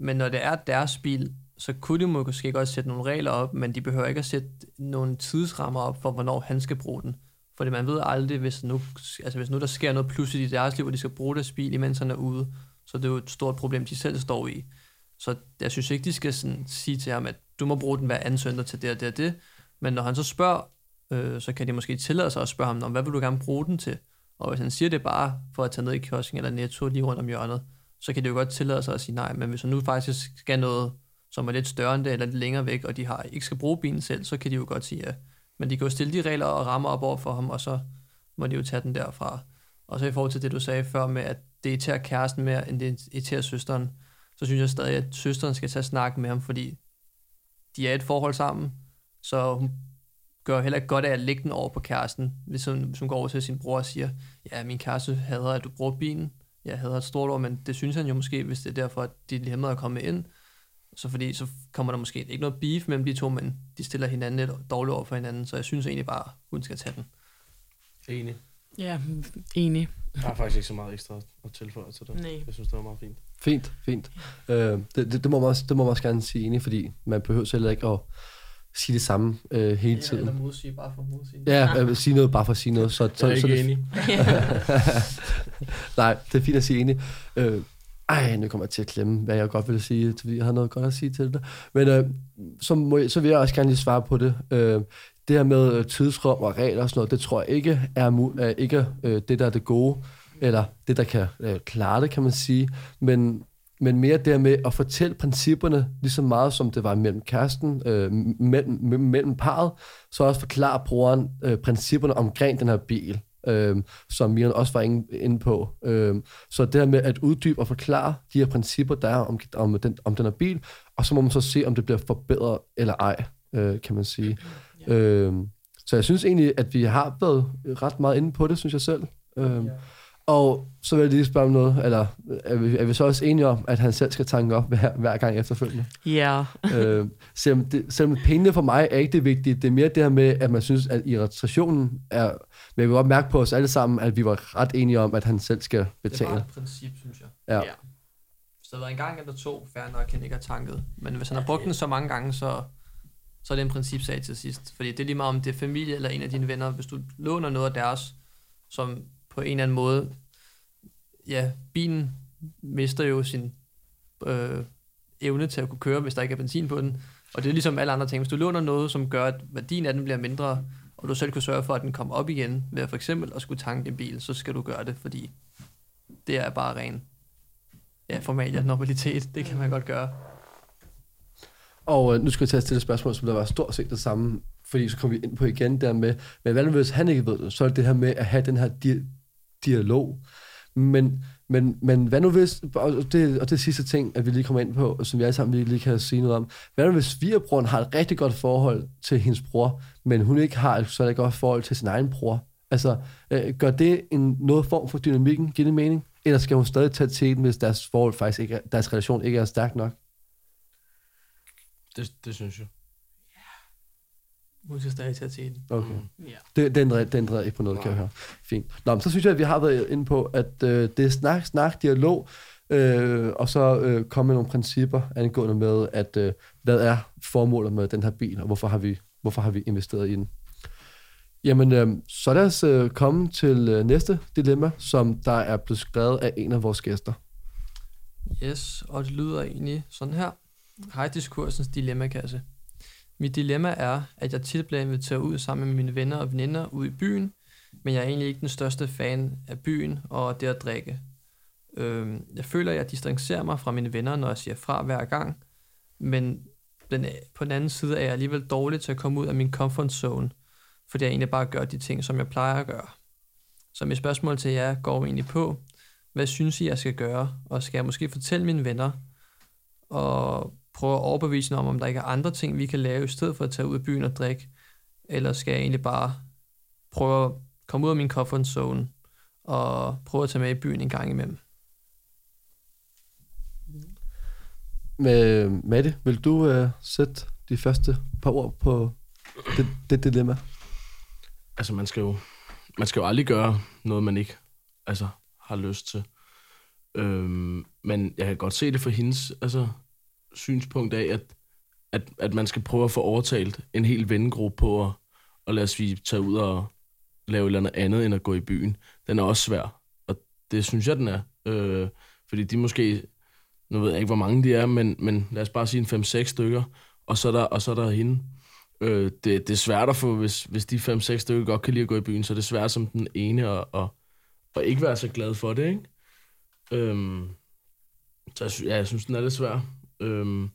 S4: men når det er deres bil, så kunne de måske godt sætte nogle regler op, men de behøver ikke at sætte nogle tidsrammer op for, hvornår han skal bruge den. Fordi man ved aldrig, hvis nu, altså hvis nu der sker noget pludselig i deres liv, hvor de skal bruge deres bil, imens han er ude, så det er jo et stort problem, de selv står i. Så jeg synes ikke, de skal sådan sige til ham, at du må bruge den hver anden søndag til det og det og det. Men når han så spørger, øh, så kan de måske tillade sig at spørge ham, om hvad vil du gerne bruge den til? Og hvis han siger det bare for at tage ned i kiosken eller netto lige rundt om hjørnet, så kan det jo godt tillade sig at sige nej. Men hvis han nu faktisk skal noget, som er lidt større end det, eller lidt længere væk, og de har ikke skal bruge bilen selv, så kan de jo godt sige ja. Men de kan jo stille de regler og rammer op over for ham, og så må de jo tage den derfra. Og så i forhold til det, du sagde før med, at det irriterer kæresten mere, end det irriterer søsteren, så synes jeg stadig, at søsteren skal tage snak med ham, fordi de er et forhold sammen, så hun gør heller ikke godt af at lægge den over på kæresten, hvis hun, hvis hun går over til sin bror og siger, ja, min kæreste hader, at du bruger bilen, jeg hader et stort ord, men det synes han jo måske, hvis det er derfor, at de dilemmaer er kommet ind, så fordi så kommer der måske ikke noget beef mellem de to, men de stiller hinanden lidt dårligt over for hinanden, så jeg synes egentlig bare, hun skal tage den.
S3: Enig.
S2: Ja, enig.
S3: Jeg har faktisk ikke så meget ekstra at tilføje til det.
S2: Nej.
S3: Jeg synes, det var meget fint.
S1: Fint, fint. Øh, det, det, det, må man også, det må man også gerne sige enig, fordi man behøver selv ikke at sige det samme øh, hele
S4: ja,
S1: tiden.
S4: Eller modsige, bare for modsige.
S1: Ja, jeg vil sige noget bare for at sige noget. Så, så,
S3: Jeg er
S1: så,
S3: ikke
S1: det,
S3: enig.
S1: Nej, det er fint at sige enig. Øh, ej, nu kommer jeg til at klemme, hvad jeg godt vil sige, fordi jeg har noget godt at sige til det. Men øh, så, må jeg, så vil jeg også gerne lige svare på det. Øh, det her med øh, tidsrum og regler og sådan noget, det tror jeg ikke er, mu- er ikke øh, det, der er det gode, eller det, der kan øh, klare det, kan man sige. Men, men mere det her med at fortælle principperne lige så meget, som det var mellem kæresten, øh, mellem, mellem, parret, så også forklare brugeren øh, principperne omkring den her bil øh, som Miran også var inde, inde på. Øh, så det her med at uddybe og forklare de her principper, der er om, om, den, om den her bil, og så må man så se, om det bliver forbedret eller ej, øh, kan man sige. Ja. Øh, så jeg synes egentlig, at vi har været ret meget inde på det, synes jeg selv. Øh, ja. Og så vil jeg lige spørge om noget, eller er vi, er vi så også enige om, at han selv skal tanke op hver, hver gang efterfølgende?
S2: Ja.
S1: øh, selvom, det, selvom pengene for mig er ikke det vigtige, det er mere det her med, at man synes, at irritationen er... Men jeg vil godt mærke på os alle sammen, at vi var ret enige om, at han selv skal betale.
S4: Det er bare et princip, synes jeg.
S1: Ja.
S2: Ja.
S4: Hvis der har været en gang eller to, fair nok, han ikke har tanket. Men hvis han har brugt den så mange gange, så, så er det en principsag til sidst. Fordi det er lige meget om det er familie eller en af dine venner. Hvis du låner noget af deres, som på en eller anden måde, ja, bilen mister jo sin øh, evne til at kunne køre, hvis der ikke er benzin på den. Og det er ligesom alle andre ting. Hvis du låner noget, som gør, at værdien af den bliver mindre, og du selv kan sørge for, at den kommer op igen, ved at for eksempel at skulle tanke en bil, så skal du gøre det, fordi det er bare ren ja, formalia normalitet. Det kan man godt gøre.
S1: Og øh, nu skal jeg tage til et spørgsmål, som der var stort set det samme, fordi så kommer vi ind på igen der med, men hvad hvis han ikke ved det, så er det det her med at have den her di- dialog. Men, men, men hvad nu hvis, og det, og det sidste ting, at vi lige kommer ind på, som vi alle sammen lige kan sige noget om, hvad nu hvis svigerbroren har et rigtig godt forhold til hendes bror, men hun ikke har et så godt forhold til sin egen bror? Altså, øh, gør det en noget form for dynamikken? Giver det mening? Eller skal hun stadig tage til den, hvis deres forhold faktisk ikke er, deres relation ikke er stærk nok?
S3: Det, det synes jeg.
S4: Hun skal stadig tage til den.
S1: Okay.
S3: Mm.
S2: Ja.
S1: Det, det, ændrer, det ændrer ikke på noget, kan jeg høre. Fint. Nå, men så synes jeg, at vi har været inde på, at øh, det er snak, snak, dialog, øh, og så øh, komme med nogle principper angående med, at øh, hvad er formålet med den her bil, og hvorfor har vi, hvorfor har vi investeret i den. Jamen, øh, så lad os øh, komme til øh, næste dilemma, som der er blevet skrevet af en af vores gæster.
S4: Yes, og det lyder egentlig sådan her. Hej diskursens dilemmakasse. Mit dilemma er, at jeg tit bliver inviteret ud sammen med mine venner og veninder ud i byen, men jeg er egentlig ikke den største fan af byen og det at drikke. Øhm, jeg føler, at jeg distancerer mig fra mine venner, når jeg siger fra hver gang, men den, på den anden side er jeg alligevel dårlig til at komme ud af min comfort zone, fordi jeg egentlig bare gør de ting, som jeg plejer at gøre. Så mit spørgsmål til jer går egentlig på, hvad synes I, jeg skal gøre? Og skal jeg måske fortælle mine venner, og prøve at overbevise om, om der ikke er andre ting, vi kan lave, i stedet for at tage ud af byen og drikke? Eller skal jeg egentlig bare prøve at komme ud af min comfort zone, og prøve at tage med i byen en gang imellem?
S1: Med Mette, vil du øh, sætte de første par ord på det, det dilemma?
S3: Altså, man skal jo, man skal jo aldrig gøre noget, man ikke altså, har lyst til. Øhm, men jeg kan godt se det for hendes altså, synspunkt af, at, at, at man skal prøve at få overtalt en hel vennegruppe på at, at lade os vi tage ud og lave et eller andet andet, end at gå i byen. Den er også svær, og det synes jeg, den er. Øh, fordi de måske, nu ved jeg ikke, hvor mange de er, men, men lad os bare sige en 5-6 stykker, og så er der, og så er der hende. Øh, det, det er svært at få, hvis, hvis de 5-6 stykker godt kan lide at gå i byen, så det er svært som den ene at, at, at ikke være så glad for det, ikke? Øhm, så jeg, ja, jeg synes, den er lidt svær. Øhm,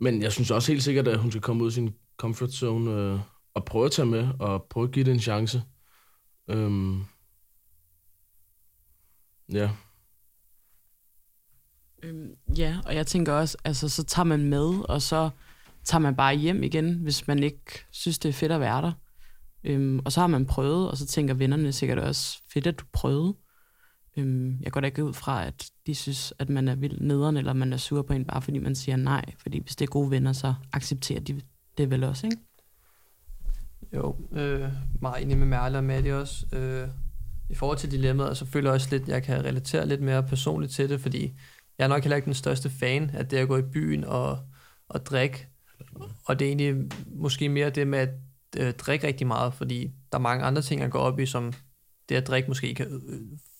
S3: men jeg synes også helt sikkert, at hun skal komme ud af sin comfort zone øh, og prøve at tage med, og prøve at give det en chance. Øhm, ja.
S2: Øhm, ja, og jeg tænker også, altså så tager man med, og så tager man bare hjem igen, hvis man ikke synes, det er fedt at være der. Øhm, og så har man prøvet, og så tænker vennerne sikkert også, fedt at du prøvede. Øhm, jeg går da ikke ud fra, at de synes, at man er vildt nederen, eller man er sur på en, bare fordi man siger nej. Fordi hvis det er gode venner, så accepterer de det vel også, ikke?
S4: Jo, øh, meget enig med Merle og Maddie også. Øh, I forhold til dilemmaet, så føler jeg også lidt, at jeg kan relatere lidt mere personligt til det, fordi jeg er nok heller ikke den største fan af det at gå i byen og, og drikke. Og det er egentlig måske mere det med at øh, drikke rigtig meget, fordi der er mange andre ting, jeg går op i, som det at drikke måske kan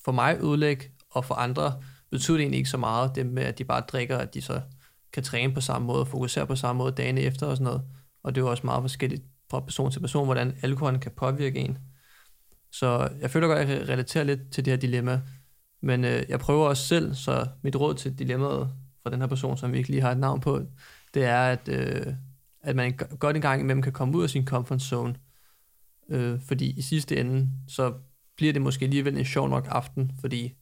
S4: for mig ødelægge, og for andre betyder det egentlig ikke så meget, det med at de bare drikker, at de så kan træne på samme måde, fokusere på samme måde dagen efter og sådan noget. Og det er jo også meget forskelligt fra person til person, hvordan alkoholen kan påvirke en. Så jeg føler godt, at jeg kan relatere lidt til det her dilemma. Men øh, jeg prøver også selv, så mit råd til dilemmaet fra den her person, som vi ikke lige har et navn på, det er, at, øh, at man godt en gang imellem kan komme ud af sin comfort zone. Øh, fordi i sidste ende, så bliver det måske alligevel en sjov nok aften, fordi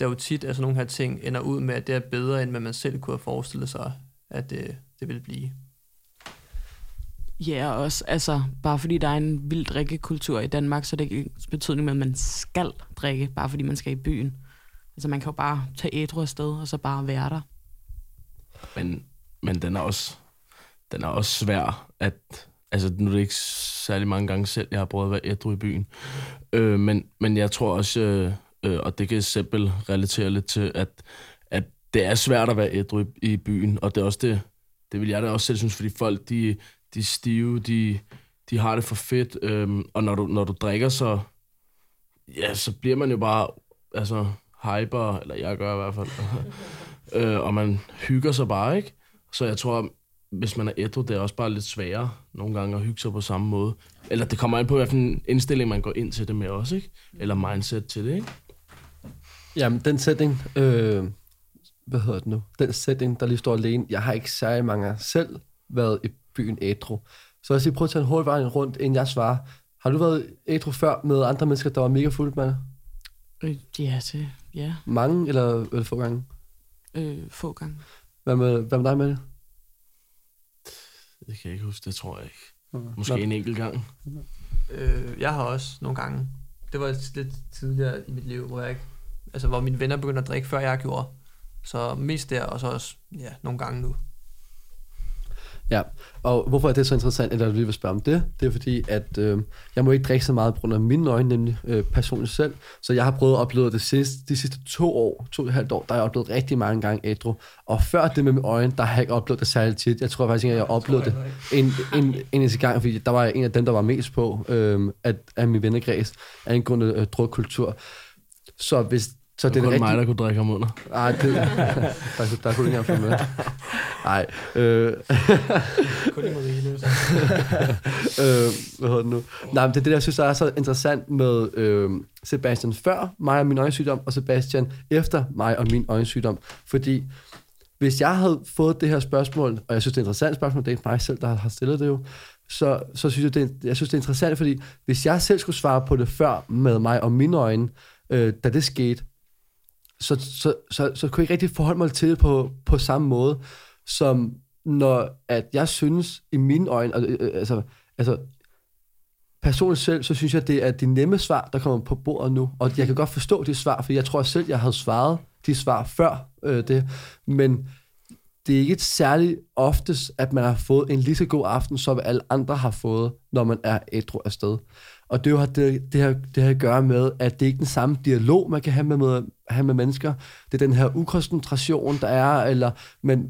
S4: der jo tit er sådan nogle her ting ender ud med, at det er bedre, end hvad man selv kunne have forestillet sig, at det, det vil blive.
S2: Ja, også, altså, bare fordi der er en vild drikkekultur i Danmark, så er det ikke betydning med, at man skal drikke, bare fordi man skal i byen. Altså, man kan jo bare tage ædru afsted, og så bare være der.
S3: Men, men den er også, den er også svær, at, altså nu er det ikke særlig mange gange selv, jeg har prøvet at være ædru i byen. Øh, men, men jeg tror også, øh, øh, og det kan simpel relatere lidt til, at, at det er svært at være ædru i, i byen, og det er også det, det vil jeg da også selv synes, fordi folk, de, de er stive, de, de har det for fedt, øhm, og når du, når du drikker, så, ja, så bliver man jo bare, altså, hyper, eller jeg gør i hvert fald, øh, og man hygger sig bare, ikke? Så jeg tror, hvis man er ædru, det er også bare lidt sværere nogle gange at hygge sig på samme måde. Eller det kommer an på, hvilken indstilling man går ind til det med også, ikke? Eller mindset til det, ikke?
S1: Jamen, den setting, øh, hvad hedder det nu? Den setting, der lige står alene, jeg har ikke særlig mange selv været i byen ædru. Så jeg siger, prøv at tage en hurtig vej rundt, inden jeg svarer. Har du været ædru før med andre mennesker, der var mega fuldt med
S2: Øh, ja, det, ja.
S1: Mange eller, eller få gange?
S2: Øh, få gange.
S1: Hvad med, hvad med dig med det?
S3: Det kan jeg ikke huske, det tror jeg ikke. Måske Nå. en enkelt gang.
S4: Øh, jeg har også nogle gange. Det var lidt tidligere i mit liv, hvor jeg ikke, altså hvor mine venner begyndte at drikke, før jeg gjorde. Så mest der, og så også ja, nogle gange nu.
S1: Ja, og hvorfor er det så interessant, at jeg lige vil spørge om det? Det er fordi, at øh, jeg må ikke drikke så meget på grund af mine øjne, nemlig øh, personligt selv. Så jeg har prøvet at opleve det sidste, de sidste to år, to og et halvt år, der har jeg oplevet rigtig mange gange ædru. Og før det med mine øjne, der har jeg ikke oplevet det særligt tit. Jeg tror faktisk ikke, at jeg oplevede det en, en, en eneste gang, fordi der var en af dem, der var mest på, øh, at, af min vennekreds, angående øh, drukkultur. Så hvis
S3: så det, det er kun mig, der kunne drikke ham under.
S1: Nej, det, der, der kunne ikke engang med. Nej. Øh.
S4: kun i Marie
S1: øh, Hvad hedder det nu? Nej, men det er det, jeg synes, der er så interessant med øh, Sebastian før mig og min øjensygdom, og Sebastian efter mig og min øjensygdom. Fordi hvis jeg havde fået det her spørgsmål, og jeg synes, det er et interessant spørgsmål, det er mig selv, der har stillet det jo, så, så synes jeg, det er, jeg synes, det er interessant, fordi hvis jeg selv skulle svare på det før med mig og mine øjne, øh, da det skete, så, så, så, så kunne jeg ikke rigtig forholde mig til det på, på samme måde, som når at jeg synes i mine øjne, altså, øh, øh, altså, altså personligt selv, så synes jeg, det er de nemme svar, der kommer på bordet nu. Og jeg kan godt forstå de svar, for jeg tror selv, jeg havde svaret de svar før øh, det. Men det er ikke særligt oftest, at man har fået en lige så god aften, som alle andre har fået, når man er ædru afsted. Og det jo har det, det, her, det her at gøre med, at det ikke er den samme dialog, man kan have med, med, have med mennesker. Det er den her ukoncentration, der er, eller men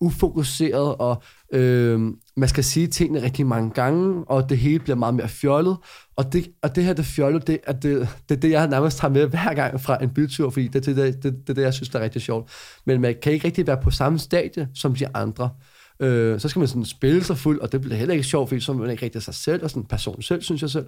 S1: ufokuseret, og øh, man skal sige tingene rigtig mange gange, og det hele bliver meget mere fjollet. Og det, og det her, det fjollet, det er det, det, det, jeg nærmest tager med hver gang fra en bytur, fordi det er det, det, det, det, jeg synes, der er rigtig sjovt. Men man kan ikke rigtig være på samme stadie som de andre. Øh, Øh, så skal man sådan spille sig fuld, og det bliver heller ikke sjovt, fordi så er man ikke rigtig sig selv, og sådan en person selv, synes jeg selv.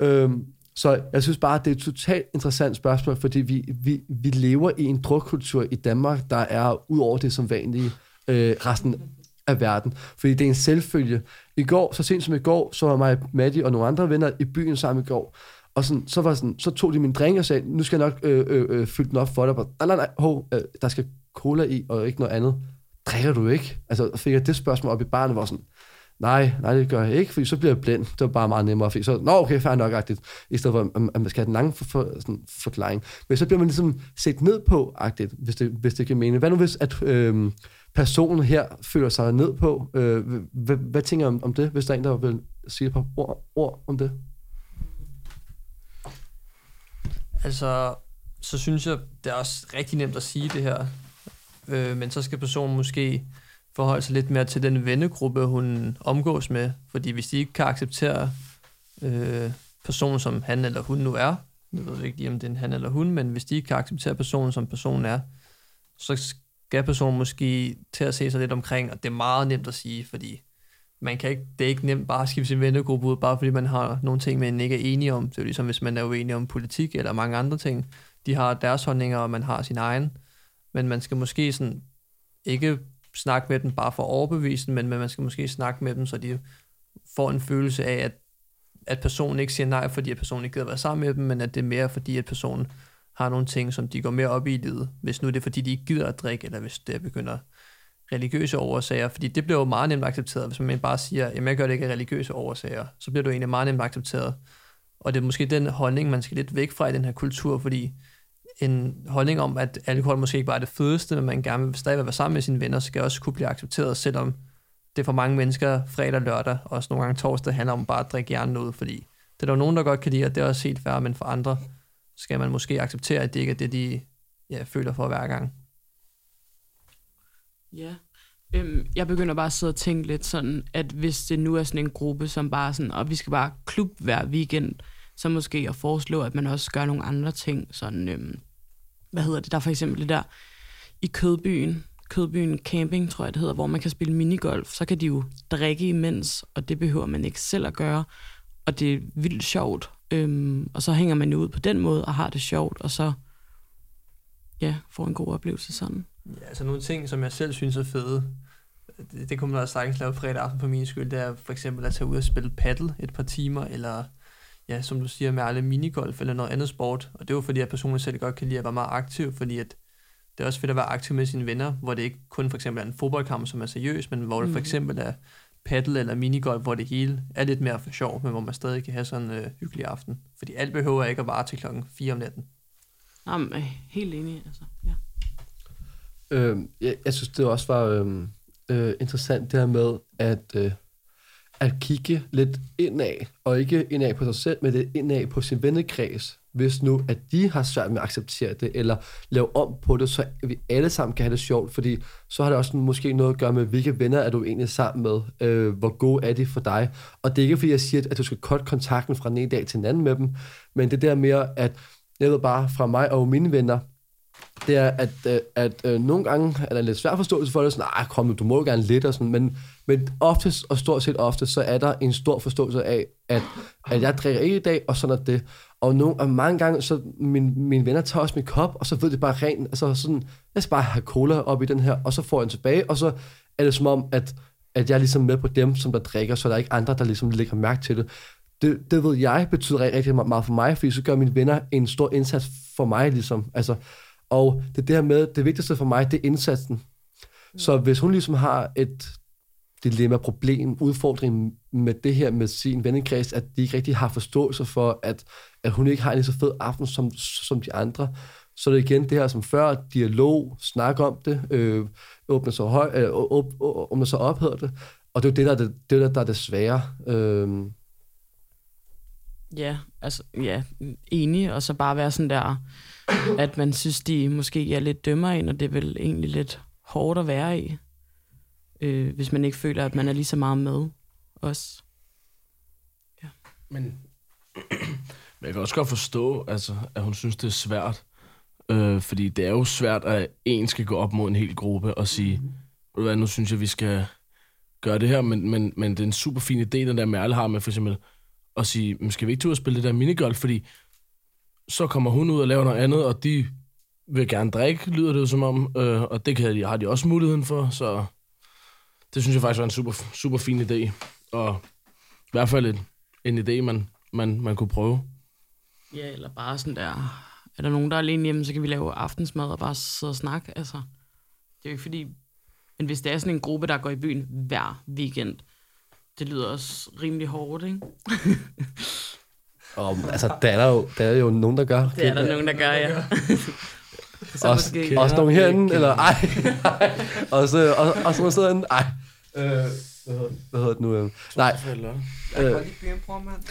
S1: Øh, så jeg synes bare, det er et totalt interessant spørgsmål, fordi vi, vi, vi lever i en drukkultur i Danmark, der er ud over det som vanlige øh, resten af verden. Fordi det er en selvfølge. I går, så sent som i går, så var mig, Maddie og nogle andre venner i byen sammen i går. Og sådan, så, var sådan, så tog de min drink og sagde, nu skal jeg nok øh, øh, øh, fylde den op for dig. Nej, nej, nej, hov, øh, der skal cola i, og ikke noget andet. Drikker du ikke? Altså, fik jeg det spørgsmål op i barnet, hvor sådan, nej, nej, det gør jeg ikke, fordi så bliver jeg blind. Det var bare meget nemmere, fordi så, nå, okay, fair nok, agtigt, i stedet for, at man skal have den lange for, for, sådan, forklaring. Men så bliver man ligesom set ned på, agtigt, hvis det, hvis det kan mene. Hvad nu hvis, at øh, personen her føler sig ned på? Øh, hvad, hvad tænker du om, om det, hvis der er en, der vil sige et par ord, ord om det?
S4: Altså, så synes jeg, det er også rigtig nemt at sige det her. Øh, men så skal personen måske forholde sig lidt mere til den vennegruppe, hun omgås med. Fordi hvis de ikke kan acceptere øh, personen, som han eller hun nu er, jeg ved ikke lige, om det er en han eller hun, men hvis de ikke kan acceptere personen, som personen er, så skal personen måske til at se sig lidt omkring, og det er meget nemt at sige, fordi man kan ikke, det er ikke nemt bare at skifte sin vennegruppe ud, bare fordi man har nogle ting, man ikke er enige om. Det er jo ligesom, hvis man er uenig om politik eller mange andre ting. De har deres holdninger, og man har sin egen. Men man skal måske sådan ikke snakke med dem bare for overbevisen, men, men man skal måske snakke med dem, så de får en følelse af, at, at personen ikke siger nej, fordi at personen ikke gider være sammen med dem, men at det er mere fordi, at personen har nogle ting, som de går mere op i i livet. Hvis nu det er fordi, de ikke gider at drikke, eller hvis det begynder religiøse årsager, fordi det bliver jo meget nemt accepteret, hvis man bare siger, at jeg gør det ikke af religiøse årsager, så bliver det jo egentlig meget nemt accepteret. Og det er måske den holdning, man skal lidt væk fra i den her kultur, fordi en holdning om, at alkohol måske ikke bare er det fedeste, men man gerne vil stadig være sammen med sine venner, skal også kunne blive accepteret, selvom det for mange mennesker fredag og lørdag, og også nogle gange torsdag, handler om bare at drikke hjernen ud, fordi det er der jo nogen, der godt kan lide, og det er også helt færre, men for andre skal man måske acceptere, at det ikke er det, de ja, føler for hver gang.
S2: Ja, øhm, jeg begynder bare at sidde og tænke lidt sådan, at hvis det nu er sådan en gruppe, som bare sådan, og vi skal bare klub hver weekend, så måske at foreslå, at man også gør nogle andre ting, sådan, øhm, hvad hedder det, der er for eksempel det der i Kødbyen, Kødbyen Camping, tror jeg det hedder, hvor man kan spille minigolf, så kan de jo drikke imens, og det behøver man ikke selv at gøre, og det er vildt sjovt, øhm, og så hænger man jo ud på den måde, og har det sjovt, og så ja, får en god oplevelse sådan.
S4: Ja, altså nogle ting, som jeg selv synes er fede, det, det kunne man også sagtens lave fredag aften på min skyld, det er for eksempel at tage ud og spille paddle et par timer, eller ja, som du siger, med alle minigolf eller noget andet sport. Og det er jo fordi, at personen selv godt kan lide at være meget aktiv, fordi at det er også fedt at være aktiv med sine venner, hvor det ikke kun for eksempel er en fodboldkamp, som er seriøs, men hvor det for mm. eksempel er paddle eller minigolf, hvor det hele er lidt mere for sjov, men hvor man stadig kan have sådan en øh, hyggelig aften. Fordi alt behøver ikke at vare til klokken 4 om natten.
S2: Jamen, helt enig, altså, ja.
S1: Øh, jeg, jeg synes, det også var øh, øh, interessant det her med, at, øh, at kigge lidt indad, og ikke indad på sig selv, men lidt indad på sin vennekreds, hvis nu, at de har svært med at acceptere det, eller lave om på det, så vi alle sammen kan have det sjovt, fordi så har det også måske noget at gøre med, hvilke venner er du egentlig sammen med, øh, hvor gode er de for dig, og det er ikke fordi, jeg siger, at du skal kort kontakten fra den ene dag til den anden med dem, men det der mere, at jeg ved bare fra mig og mine venner, det er, at, at, at øh, nogle gange er der lidt svær forståelse for det, sådan, nej, kom nu, du må gerne lidt, og sådan, men, men oftest, og stort set ofte, så er der en stor forståelse af, at, at jeg drikker ikke i dag, og sådan er det. Og, nogle, og mange gange, så min, mine venner tager også min kop, og så ved det bare rent, altså sådan, jeg skal bare have cola op i den her, og så får jeg den tilbage, og så er det som om, at, at jeg er ligesom med på dem, som der drikker, så der er ikke andre, der ligesom lægger mærke til det. Det, det ved jeg betyder rigtig meget for mig, fordi så gør mine venner en stor indsats for mig, ligesom. Altså, og det der med, det vigtigste for mig, det er indsatsen. Mm. Så hvis hun ligesom har et dilemma, problem, udfordring med det her med sin vennekreds, at de ikke rigtig har forståelse for, at, at hun ikke har en lige så fed aften som, som de andre, så er det igen det her som før, dialog, snak om det, øh, åbne sig, høj, øh, åb, åbne sig op, hedder det. Og det er jo det, der er det, det, der, der er det svære. Øh,
S2: Ja, altså, ja, enig, og så bare være sådan der, at man synes, de måske er lidt dømmer ind, og det er vel egentlig lidt hårdt at være i, øh, hvis man ikke føler, at man er lige så meget med også.
S3: Ja. Men, men jeg kan også godt forstå, altså, at hun synes, det er svært, øh, fordi det er jo svært, at en skal gå op mod en hel gruppe og sige, mm. hvad, nu synes jeg, vi skal gøre det her, men, men, men det er en super fin idé, den der Merle har med for eksempel, at sige, skal vi ikke tage spille det der minigolf, fordi så kommer hun ud og laver noget andet, og de vil gerne drikke, lyder det jo som om, øh, og det kan de, har de også muligheden for, så det synes jeg faktisk var en super, super fin idé, og i hvert fald en, en idé, man, man, man kunne prøve.
S2: Ja, eller bare sådan der, er der nogen, der er alene hjemme, så kan vi lave aftensmad og bare sidde og snakke, altså. Det er jo ikke fordi, men hvis det er sådan en gruppe, der går i byen hver weekend, det lyder også rimelig hårdt, ikke?
S1: Og, altså, der er, jo, der er jo nogen, der gør.
S2: Det er der nogen, der gør, ja.
S1: så også, måske, også nogen herinde, eller ej, ej. Og så, og, og så sidder herinde, ej. Øh, hvad hedder det nu? Øh? Nej.
S4: Jeg kan lige bygge en bror, mand.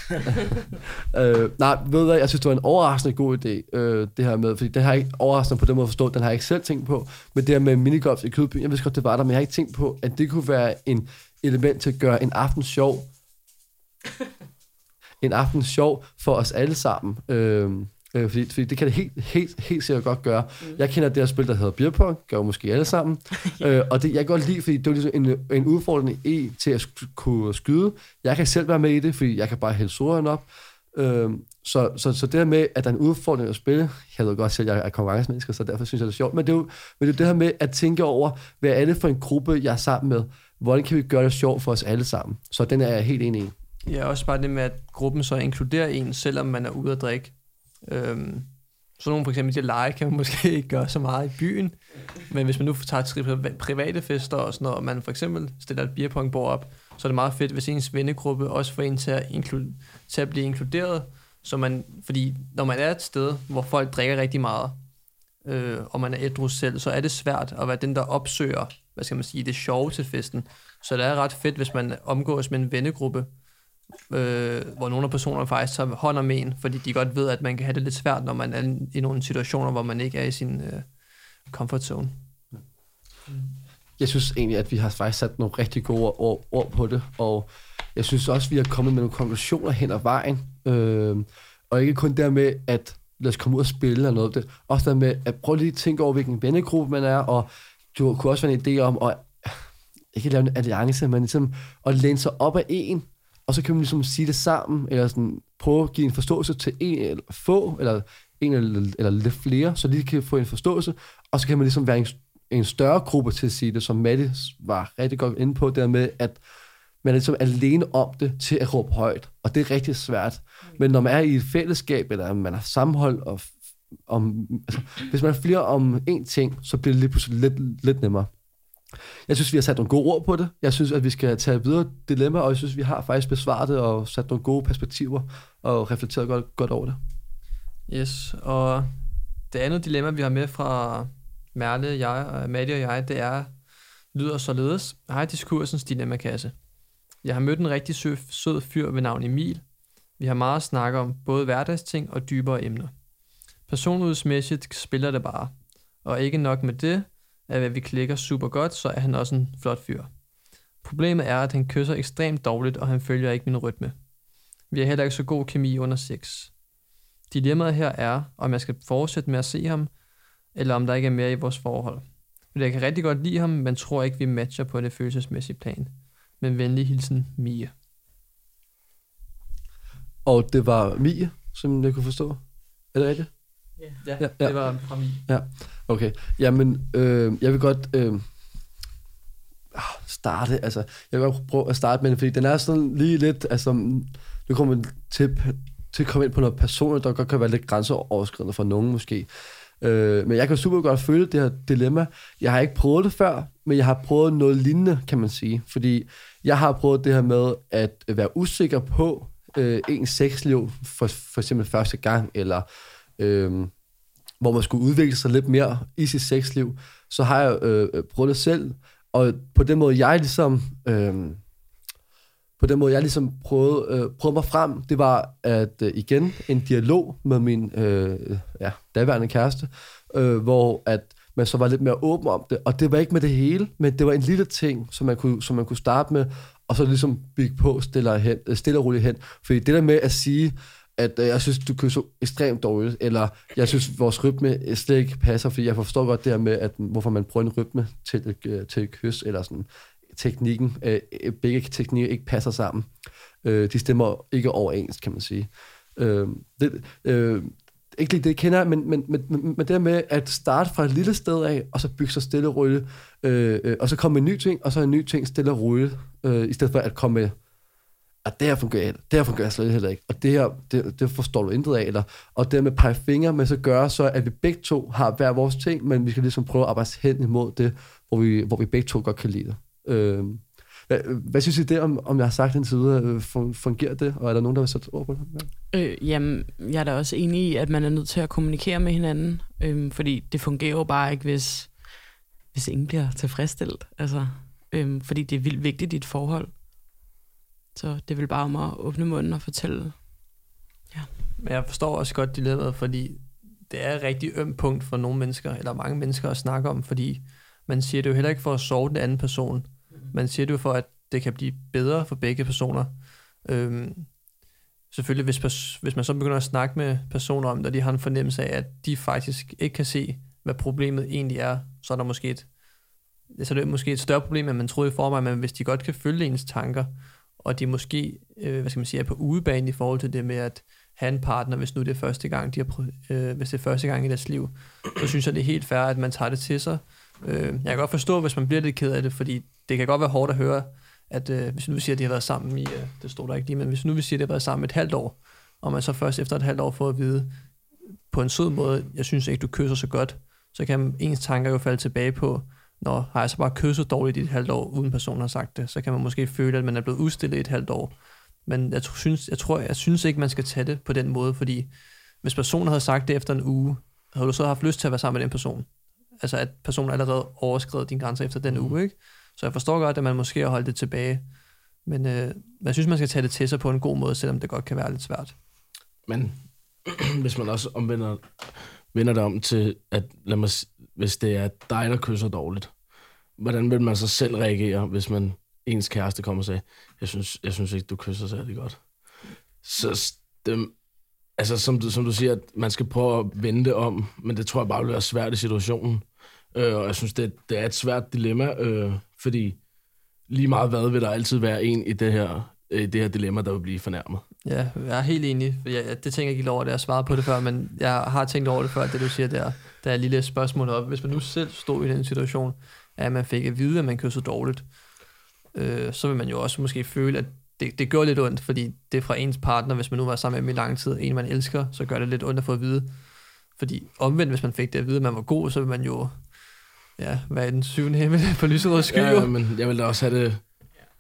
S1: øh, nej, ved du hvad, jeg synes, det var en overraskende god idé, øh, det her med, fordi det har jeg ikke overraskende på den måde at forstå, den har jeg ikke selv tænkt på, men det her med minigolf i Kødby, jeg vidste godt, det var der, men jeg har ikke tænkt på, at det kunne være en element til at gøre en aften sjov. En aften sjov for os alle sammen. Øh, Øh, fordi, fordi det kan det helt, helt, helt sikkert godt gøre. Mm. Jeg kender det her spil, der hedder Beer Pong, gør måske alle sammen. ja. øh, og det, jeg kan godt lide, fordi det er ligesom en, en udfordring i til at sk- kunne skyde. Jeg kan selv være med i det, fordi jeg kan bare hælde soren op. Øh, så, så, så det her med, at der er en udfordring at spille, jeg ved godt selv, at jeg er konkurrencemennesker, så derfor synes jeg, det er sjovt, men det er jo men det, er det her med at tænke over, hvad er det for en gruppe, jeg er sammen med? Hvordan kan vi gøre det sjovt for os alle sammen? Så den er jeg helt enig i.
S4: Ja, også bare det med, at gruppen så inkluderer en, selvom man er ude at drikke. Øhm, så nogle for eksempel til lege kan man måske ikke gøre så meget i byen, men hvis man nu tager til private fester og sådan noget, og man for eksempel stiller et beerpongbord op, så er det meget fedt, hvis ens vennegruppe også får en til at, inklu- til at blive inkluderet, så man, fordi når man er et sted, hvor folk drikker rigtig meget, øh, og man er ædru selv, så er det svært at være den, der opsøger, hvad skal man sige, det sjove til festen. Så det er ret fedt, hvis man omgås med en vennegruppe, øh, hvor nogle af personerne faktisk tager hånd om en, fordi de godt ved, at man kan have det lidt svært, når man er i nogle situationer, hvor man ikke er i sin øh, comfort zone.
S1: Jeg synes egentlig, at vi har faktisk sat nogle rigtig gode ord, ord på det, og jeg synes også, at vi har kommet med nogle konklusioner hen ad vejen. Øh, og ikke kun der med, at lad os komme ud og spille eller noget. Det. Også der med, at prøve lige at tænke over, hvilken vennegruppe man er, og du kunne også være en idé om at ikke lave en alliance, men ligesom at læne sig op af en, og så kan man ligesom sige det sammen, eller sådan prøve at give en forståelse til en eller få, eller en eller, eller lidt flere, så de kan få en forståelse, og så kan man ligesom være en, en større gruppe til at sige det, som Matte var rigtig godt inde på, der med, at man er ligesom alene om det til at råbe højt, og det er rigtig svært. Men når man er i et fællesskab, eller man har sammenhold, og om, altså, hvis man er flere om én ting, så bliver det lige pludselig lidt, lidt nemmere. Jeg synes, vi har sat nogle gode ord på det. Jeg synes, at vi skal tage videre dilemma, og jeg synes, vi har faktisk besvaret det og sat nogle gode perspektiver og reflekteret godt, godt over det.
S4: Yes, og det andet dilemma, vi har med fra Merle, jeg, øh, og Maddie og jeg, det er, lyder således. Hej, diskursens dilemmakasse. Jeg har mødt en rigtig sød, sød fyr ved navn Emil. Vi har meget at snakke om, både hverdagsting og dybere emner. Personlighedsmæssigt spiller det bare. Og ikke nok med det, at vi klikker super godt, så er han også en flot fyr. Problemet er, at han kysser ekstremt dårligt, og han følger ikke min rytme. Vi har heller ikke så god kemi under sex. Dilemmaet her er, om jeg skal fortsætte med at se ham, eller om der ikke er mere i vores forhold. Jeg kan rigtig godt lide ham, men tror ikke, vi matcher på det følelsesmæssige plan. Men venlig hilsen, Mie.
S1: Og det var Mie, som jeg kunne forstå. Er det rigtigt?
S4: Ja, ja, ja. det var fra Mie.
S1: Ja. Okay, jamen, øh, jeg vil godt øh, ah, starte, altså, jeg vil godt prøve at starte med den, fordi den er sådan lige lidt, altså, nu kommer man til, til at komme ind på noget personligt, der godt kan være lidt grænseoverskridende for nogen måske. Øh, men jeg kan super godt føle det her dilemma. Jeg har ikke prøvet det før, men jeg har prøvet noget lignende, kan man sige. Fordi jeg har prøvet det her med at være usikker på øh, ens sexliv for, for eksempel første gang, eller øh, hvor man skulle udvikle sig lidt mere i sit sexliv, så har jeg øh, øh, prøvet det selv, og på den måde, jeg ligesom øh, på den måde, jeg ligesom prøvede, øh, prøvede mig frem, det var at øh, igen en dialog med min øh, ja, daværende kæreste, øh, hvor at man så var lidt mere åben om det, og det var ikke med det hele, men det var en lille ting, som man kunne, som man kunne starte med, og så ligesom bygge på stille, hen, øh, stille og roligt hen. Fordi det der med at sige, at øh, jeg synes, du så ekstremt dårligt, eller jeg synes, vores rytme slet ikke passer, fordi jeg forstår godt det her med, at hvorfor man bruger en rytme til, øh, til et kys, eller sådan teknikken, øh, øh, begge teknikker ikke passer sammen. Øh, de stemmer ikke overens, kan man sige. Øh, det, øh, ikke lige det, jeg kender, men, men, men, men det der med at starte fra et lille sted af, og så bygge sig stille og roligt, øh, øh, og så komme med en ny ting, og så en ny ting stille og roligt, øh, i stedet for at komme med at det her fungerer, det her fungerer slet heller ikke, og det her, det, det forstår du intet af, eller, og det med at pege fingre men så gøre, så at vi begge to har hver vores ting, men vi skal ligesom prøve at arbejde hen imod det, hvor vi, hvor vi begge to godt kan lide det. Øh, hvad, hvad synes I det, om, om jeg har sagt indtil videre? Øh, fungerer det, og er der nogen, der vil sætte ord på det?
S2: Ja. Øh, jamen, jeg er da også enig i, at man er nødt til at kommunikere med hinanden, øh, fordi det fungerer jo bare ikke, hvis, hvis ingen bliver tilfredsstillet. Altså, øh, fordi det er vildt vigtigt i et forhold. Så det vil bare om at åbne munden og fortælle.
S4: Ja. Men jeg forstår også godt dilemmaet, fordi det er et rigtig øm punkt for nogle mennesker, eller mange mennesker at snakke om, fordi man siger det jo heller ikke for at sove den anden person. Man siger det jo for, at det kan blive bedre for begge personer. Øhm, selvfølgelig, hvis, hvis man så begynder at snakke med personer om det, og de har en fornemmelse af, at de faktisk ikke kan se, hvad problemet egentlig er, så er der måske et, så er det måske et større problem, end man troede i forvejen, men hvis de godt kan følge ens tanker, og de måske, øh, hvad skal man sige, er på udebane i forhold til det med at have en partner, hvis nu det er første gang, de har prøvet, øh, hvis det er første gang i deres liv, så synes jeg, det er helt fair, at man tager det til sig. Øh, jeg kan godt forstå, hvis man bliver lidt ked af det, fordi det kan godt være hårdt at høre, at øh, hvis nu vi siger, at de har været sammen i, øh, det står der ikke lige, men hvis nu vi siger, at de har været sammen et halvt år, og man så først efter et halvt år får at vide, på en sød måde, jeg synes ikke, du kysser så godt, så kan ens tanker jo falde tilbage på, når har jeg så bare kysset dårligt i et halvt år, uden personen har sagt det, så kan man måske føle, at man er blevet udstillet i et halvt år. Men jeg synes, jeg, tror, jeg synes ikke, man skal tage det på den måde, fordi hvis personen havde sagt det efter en uge, havde du så haft lyst til at være sammen med den person. Altså at personen allerede overskrevet dine grænser efter den mm. uge, ikke? Så jeg forstår godt, at man måske har holdt det tilbage. Men øh, jeg synes, man skal tage det til sig på en god måde, selvom det godt kan være lidt svært.
S3: Men hvis man også omvender vender det om til, at lad mig, hvis det er dig, der kysser dårligt, hvordan vil man så selv reagere, hvis man ens kæreste kommer og siger, jeg synes, jeg synes ikke, du kysser særlig godt. Så det, altså, som du, som du siger, at man skal prøve at vende om, men det tror jeg bare vil være svært i situationen. Øh, og jeg synes, det, det er et svært dilemma, øh, fordi lige meget hvad vil der altid være en i det her, øh, i det her dilemma, der vil blive fornærmet.
S4: Ja, jeg er helt enig. Jeg, det tænker jeg ikke over, det jeg svaret på det før, men jeg har tænkt over det før, det du siger der. Der er et lille spørgsmål op. Hvis man nu selv stod i den situation, at man fik at vide, at man kyssede dårligt, øh, så vil man jo også måske føle, at det, det gør lidt ondt, fordi det er fra ens partner, hvis man nu var sammen med dem i lang tid, en man elsker, så gør det lidt ondt at få at vide. Fordi omvendt, hvis man fik det at vide, at man var god, så vil man jo ja, være den syvende himmel på lyserøde skyer.
S3: Ja, men jeg vil da også have det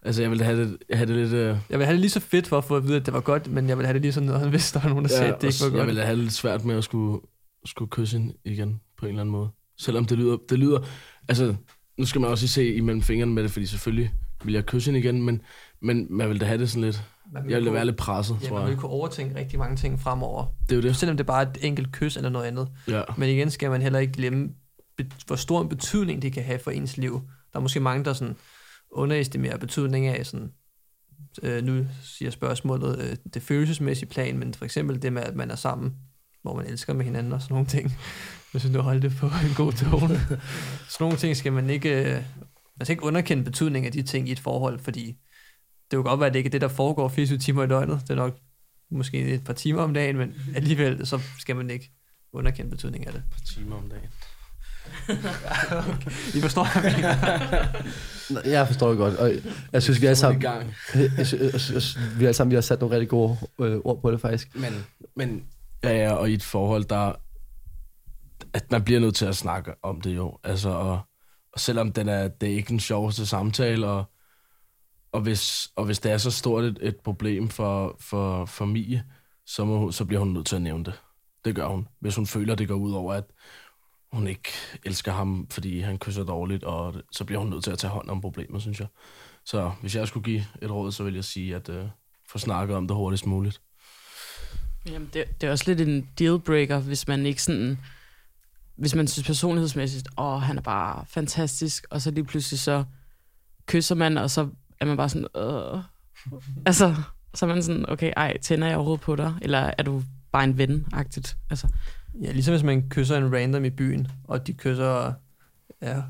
S3: Altså, jeg ville have det, have det lidt... Uh...
S4: Jeg vil have det lige så fedt for at få at vide, at det var godt, men jeg vil have det lige sådan noget, hvis der er nogen, der ja, sagde, at det ikke var godt.
S3: Jeg ville have det lidt svært med at skulle, skulle kysse hende igen på en eller anden måde. Selvom det lyder... Det lyder altså, nu skal man også se imellem fingrene med det, fordi selvfølgelig vil jeg kysse hende igen, men, men man vil da have det sådan lidt... Jeg ville kunne, være lidt presset,
S4: ja,
S3: tror jeg.
S4: man vil kunne overtænke rigtig mange ting fremover.
S3: Det er jo det.
S4: Selvom det er bare et enkelt kys eller noget andet.
S3: Ja.
S4: Men igen skal man heller ikke glemme, hvor stor en betydning det kan have for ens liv. Der er måske mange, der sådan underestimerer betydningen af sådan, øh, nu siger spørgsmålet øh, det følelsesmæssige plan, men for eksempel det med, at man er sammen, hvor man elsker med hinanden og sådan nogle ting. Hvis du holder det på en god tone. sådan nogle ting skal man ikke, øh, man skal ikke underkende betydningen af de ting i et forhold, fordi det vil godt være, at det ikke er det, der foregår 24 timer i døgnet. Det er nok måske et par timer om dagen, men alligevel så skal man ikke underkende betydningen af det.
S3: Et par timer om dagen.
S4: Okay. I forstår, hvad jeg mener.
S1: Jeg forstår det godt, og jeg synes, vi er sammen, vi er sammen, vi har sat nogle rigtig gode øh, ord på det faktisk.
S3: Men, men ja, ja, og i et forhold, der at man bliver nødt til at snakke om det jo. Altså, og, og selvom den er, det er ikke den sjoveste samtale, og, og, hvis, og hvis det er så stort et, et problem for, for, for Mie, så, må, så bliver hun nødt til at nævne det. Det gør hun. Hvis hun føler, det går ud over, at hun ikke elsker ham, fordi han kysser dårligt, og så bliver hun nødt til at tage hånd om problemet, synes jeg. Så hvis jeg skulle give et råd, så vil jeg sige, at øh, få snakket om det hurtigst muligt.
S2: Jamen, det, det er også lidt en dealbreaker, hvis man ikke sådan... Hvis man synes personlighedsmæssigt, åh, han er bare fantastisk, og så lige pludselig så kysser man, og så er man bare sådan, øh. altså, så er man sådan, okay, ej, tænder jeg overhovedet på dig? Eller er du bare en ven-agtigt? Altså.
S4: Ja, ligesom hvis man kysser en random i byen, og de kysser, ja,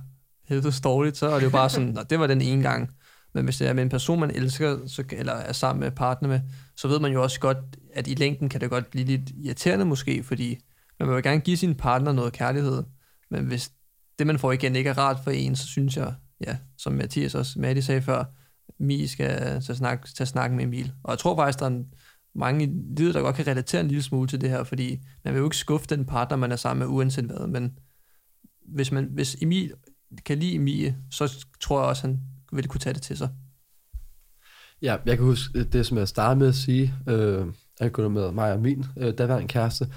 S4: helt dårligt, så er det jo bare sådan, det var den ene gang. Men hvis det er med en person, man elsker, så, eller er sammen med partner med, så ved man jo også godt, at i længden kan det godt blive lidt irriterende måske, fordi man vil jo gerne give sin partner noget kærlighed. Men hvis det, man får igen, ikke er rart for en, så synes jeg, ja, som Mathias også, Maddie sagde før, Mi skal tage snak, tage snak med Emil. Og jeg tror faktisk, der er mange i livet, der godt kan relatere en lille smule til det her, fordi man vil jo ikke skuffe den partner, man er sammen med, uanset hvad, men hvis, man, hvis Emil kan lide Emil, så tror jeg også, han vil kunne tage det til sig.
S1: Ja, jeg kan huske øh, det, som jeg startede med at sige, øh, angående med mig og min øh, daværende kæreste,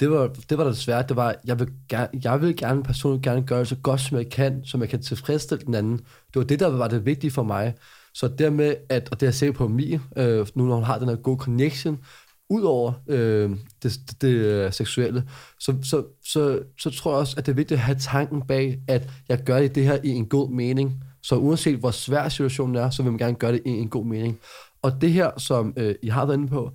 S1: det var, det var da svært, det var, jeg vil, gerne, jeg vil gerne personligt gerne gøre det så godt, som jeg kan, så jeg kan tilfredsstille den anden. Det var det, der var det vigtige for mig. Så dermed, at, og det jeg sikker på mig, øh, nu når hun har den her gode connection, ud over øh, det, det, det seksuelle, så, så, så, så tror jeg også, at det er vigtigt at have tanken bag, at jeg gør det, det her i en god mening. Så uanset hvor svær situationen er, så vil man gerne gøre det i en god mening. Og det her, som øh, I har været inde på,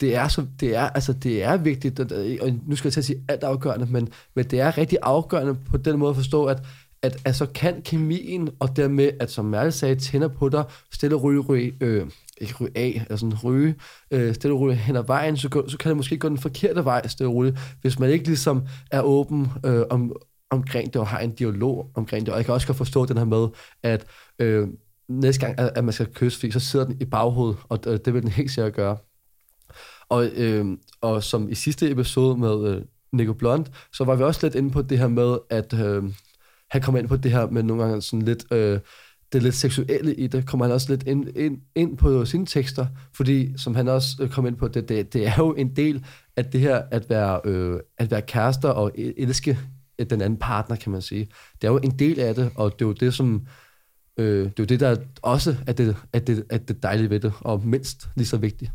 S1: det er, så, det er, altså, det er vigtigt, og nu skal jeg til at sige alt afgørende, men, men det er rigtig afgørende på den måde at forstå, at at altså kan kemien, og dermed, at som Merle sagde, tænder på dig, stille ryge, ryge øh, ikke ryge af, altså sådan ryge, øh, stille ryge hen ad vejen, så, så kan det måske gå den forkerte vej, stille ryge, hvis man ikke ligesom er åben øh, om, omkring det, og har en dialog omkring det. Og jeg kan også godt forstå den her med, at øh, næste gang, at, at man skal kysse, fordi så sidder den i baghovedet, og øh, det vil den helt sikkert gøre. Og, øh, og som i sidste episode med øh, Nico Blond, så var vi også lidt inde på det her med, at øh, han kommer ind på det her med nogle gange sådan lidt... Øh, det lidt seksuelle i det, kommer han også lidt ind, ind, ind på sine tekster, fordi, som han også øh, kom ind på, det, det, det er jo en del af det her at være, øh, at være kærester og elske den anden partner, kan man sige. Det er jo en del af det, og det er jo det, som øh, det er jo det, der også er det, er det, er det dejlige ved det, og mindst lige så vigtigt.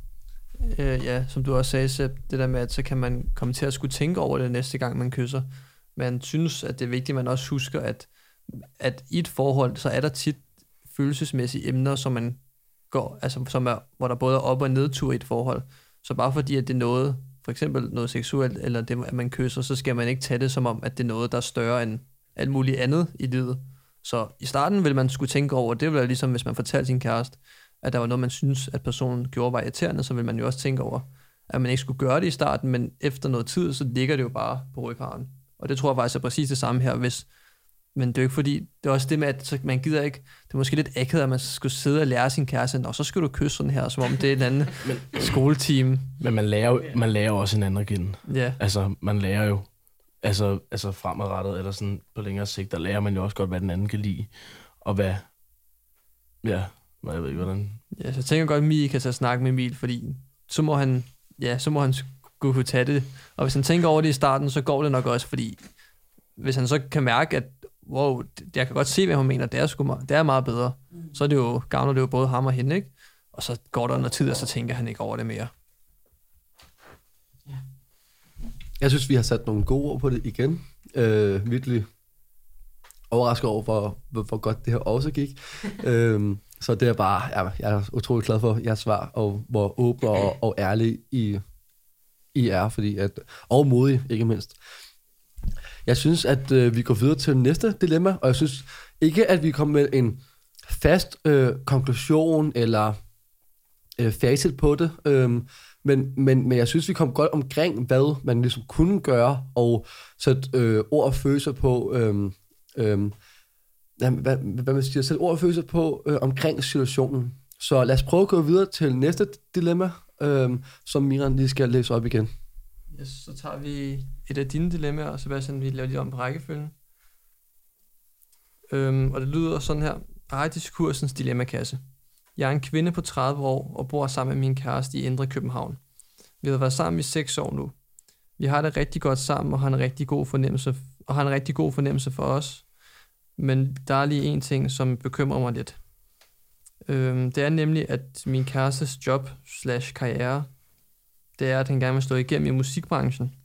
S4: Øh, ja, som du også sagde, Sepp, det der med, at så kan man komme til at skulle tænke over det næste gang, man kysser. Man synes, at det er vigtigt, at man også husker, at, at i et forhold, så er der tit følelsesmæssige emner, som man går, altså som er, hvor der både er op- og nedtur i et forhold. Så bare fordi, at det er noget, for eksempel noget seksuelt, eller det, at man kysser, så skal man ikke tage det som om, at det er noget, der er større end alt muligt andet i livet. Så i starten vil man skulle tænke over, det ville være ligesom, hvis man fortalte sin kæreste, at der var noget, man synes, at personen gjorde var irriterende, så vil man jo også tænke over, at man ikke skulle gøre det i starten, men efter noget tid, så ligger det jo bare på ryggen. Og det tror jeg faktisk er præcis det samme her, hvis men det er jo ikke fordi, det er også det med, at man gider ikke, det er måske lidt akavet, at man skulle sidde og lære sin kæreste, og så skal du kysse sådan her, som om det er en anden men, skoleteam.
S3: Men man lærer, jo, man lærer også en anden kende.
S4: Ja.
S3: Altså, man lærer jo, altså, altså fremadrettet, eller sådan på længere sigt, der lærer man jo også godt, hvad den anden kan lide, og hvad, ja, jeg ved ikke, hvordan.
S4: Ja, så jeg tænker godt, at Mie kan tage snak med Emil, fordi så må han, ja, så må han kunne tage det. Og hvis han tænker over det i starten, så går det nok også, fordi hvis han så kan mærke, at wow, jeg kan godt se, hvad hun mener, det er, sgu meget, det er meget bedre. Mm. Så er det jo, gavner det jo både ham og hende, ikke? Og så går der noget tid, og så tænker han ikke over det mere.
S1: Ja. Jeg synes, vi har sat nogle gode ord på det igen. Øh, virkelig overrasket over, hvor, hvor, hvor godt det her også gik. øhm, så det er bare, ja, jeg er utrolig glad for jeres svar, og hvor åbne og, og ærlige I, i er, fordi at, og modige, ikke mindst. Jeg synes, at øh, vi går videre til næste dilemma, og jeg synes ikke, at vi kommer med en fast øh, konklusion eller øh, facit på det, øh, men, men, men jeg synes, vi kom godt omkring, hvad man ligesom kunne gøre, og sætte øh, ord og følelser på, øh, øh, hvad, hvad man siger, sætte ord og følelser på øh, omkring situationen. Så lad os prøve at gå videre til næste dilemma, øh, som Miran lige skal læse op igen.
S4: Yes, så tager vi et af dine dilemmaer, og Sebastian, vi laver lige om på rækkefølgen. Øhm, og det lyder sådan her. Hej, diskursens dilemmakasse. Jeg er en kvinde på 30 år og bor sammen med min kæreste i Indre København. Vi har været sammen i 6 år nu. Vi har det rigtig godt sammen og har en rigtig god fornemmelse, og har en rigtig god fornemmelse for os. Men der er lige en ting, som bekymrer mig lidt. Øhm, det er nemlig, at min kærestes job slash karriere, det er, at han gerne vil stå igennem i musikbranchen.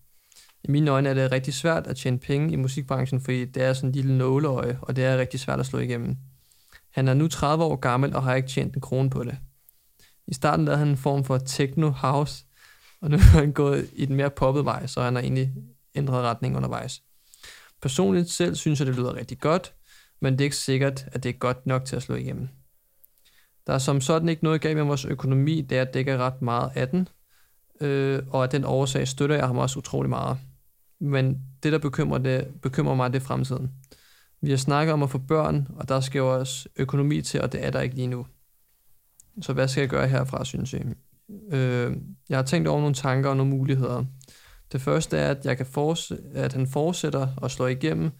S4: I mine øjne er det rigtig svært at tjene penge i musikbranchen, fordi det er sådan en lille nåleøje, og det er rigtig svært at slå igennem. Han er nu 30 år gammel og har ikke tjent en krone på det. I starten lavede han en form for techno house, og nu er han gået i den mere poppet vej, så han har egentlig ændret retning undervejs. Personligt selv synes jeg, det lyder rigtig godt, men det er ikke sikkert, at det er godt nok til at slå igennem. Der er som sådan ikke noget galt med vores økonomi, det jeg dækker ret meget af den, øh, og af den årsag støtter jeg ham også utrolig meget. Men det, der bekymrer, det, bekymrer mig, det er fremtiden. Vi har snakket om at få børn, og der skal jo også økonomi til, og det er der ikke lige nu. Så hvad skal jeg gøre herfra, synes jeg? Øh, jeg har tænkt over nogle tanker og nogle muligheder. Det første er, at, jeg kan forse, at han fortsætter og slår igennem,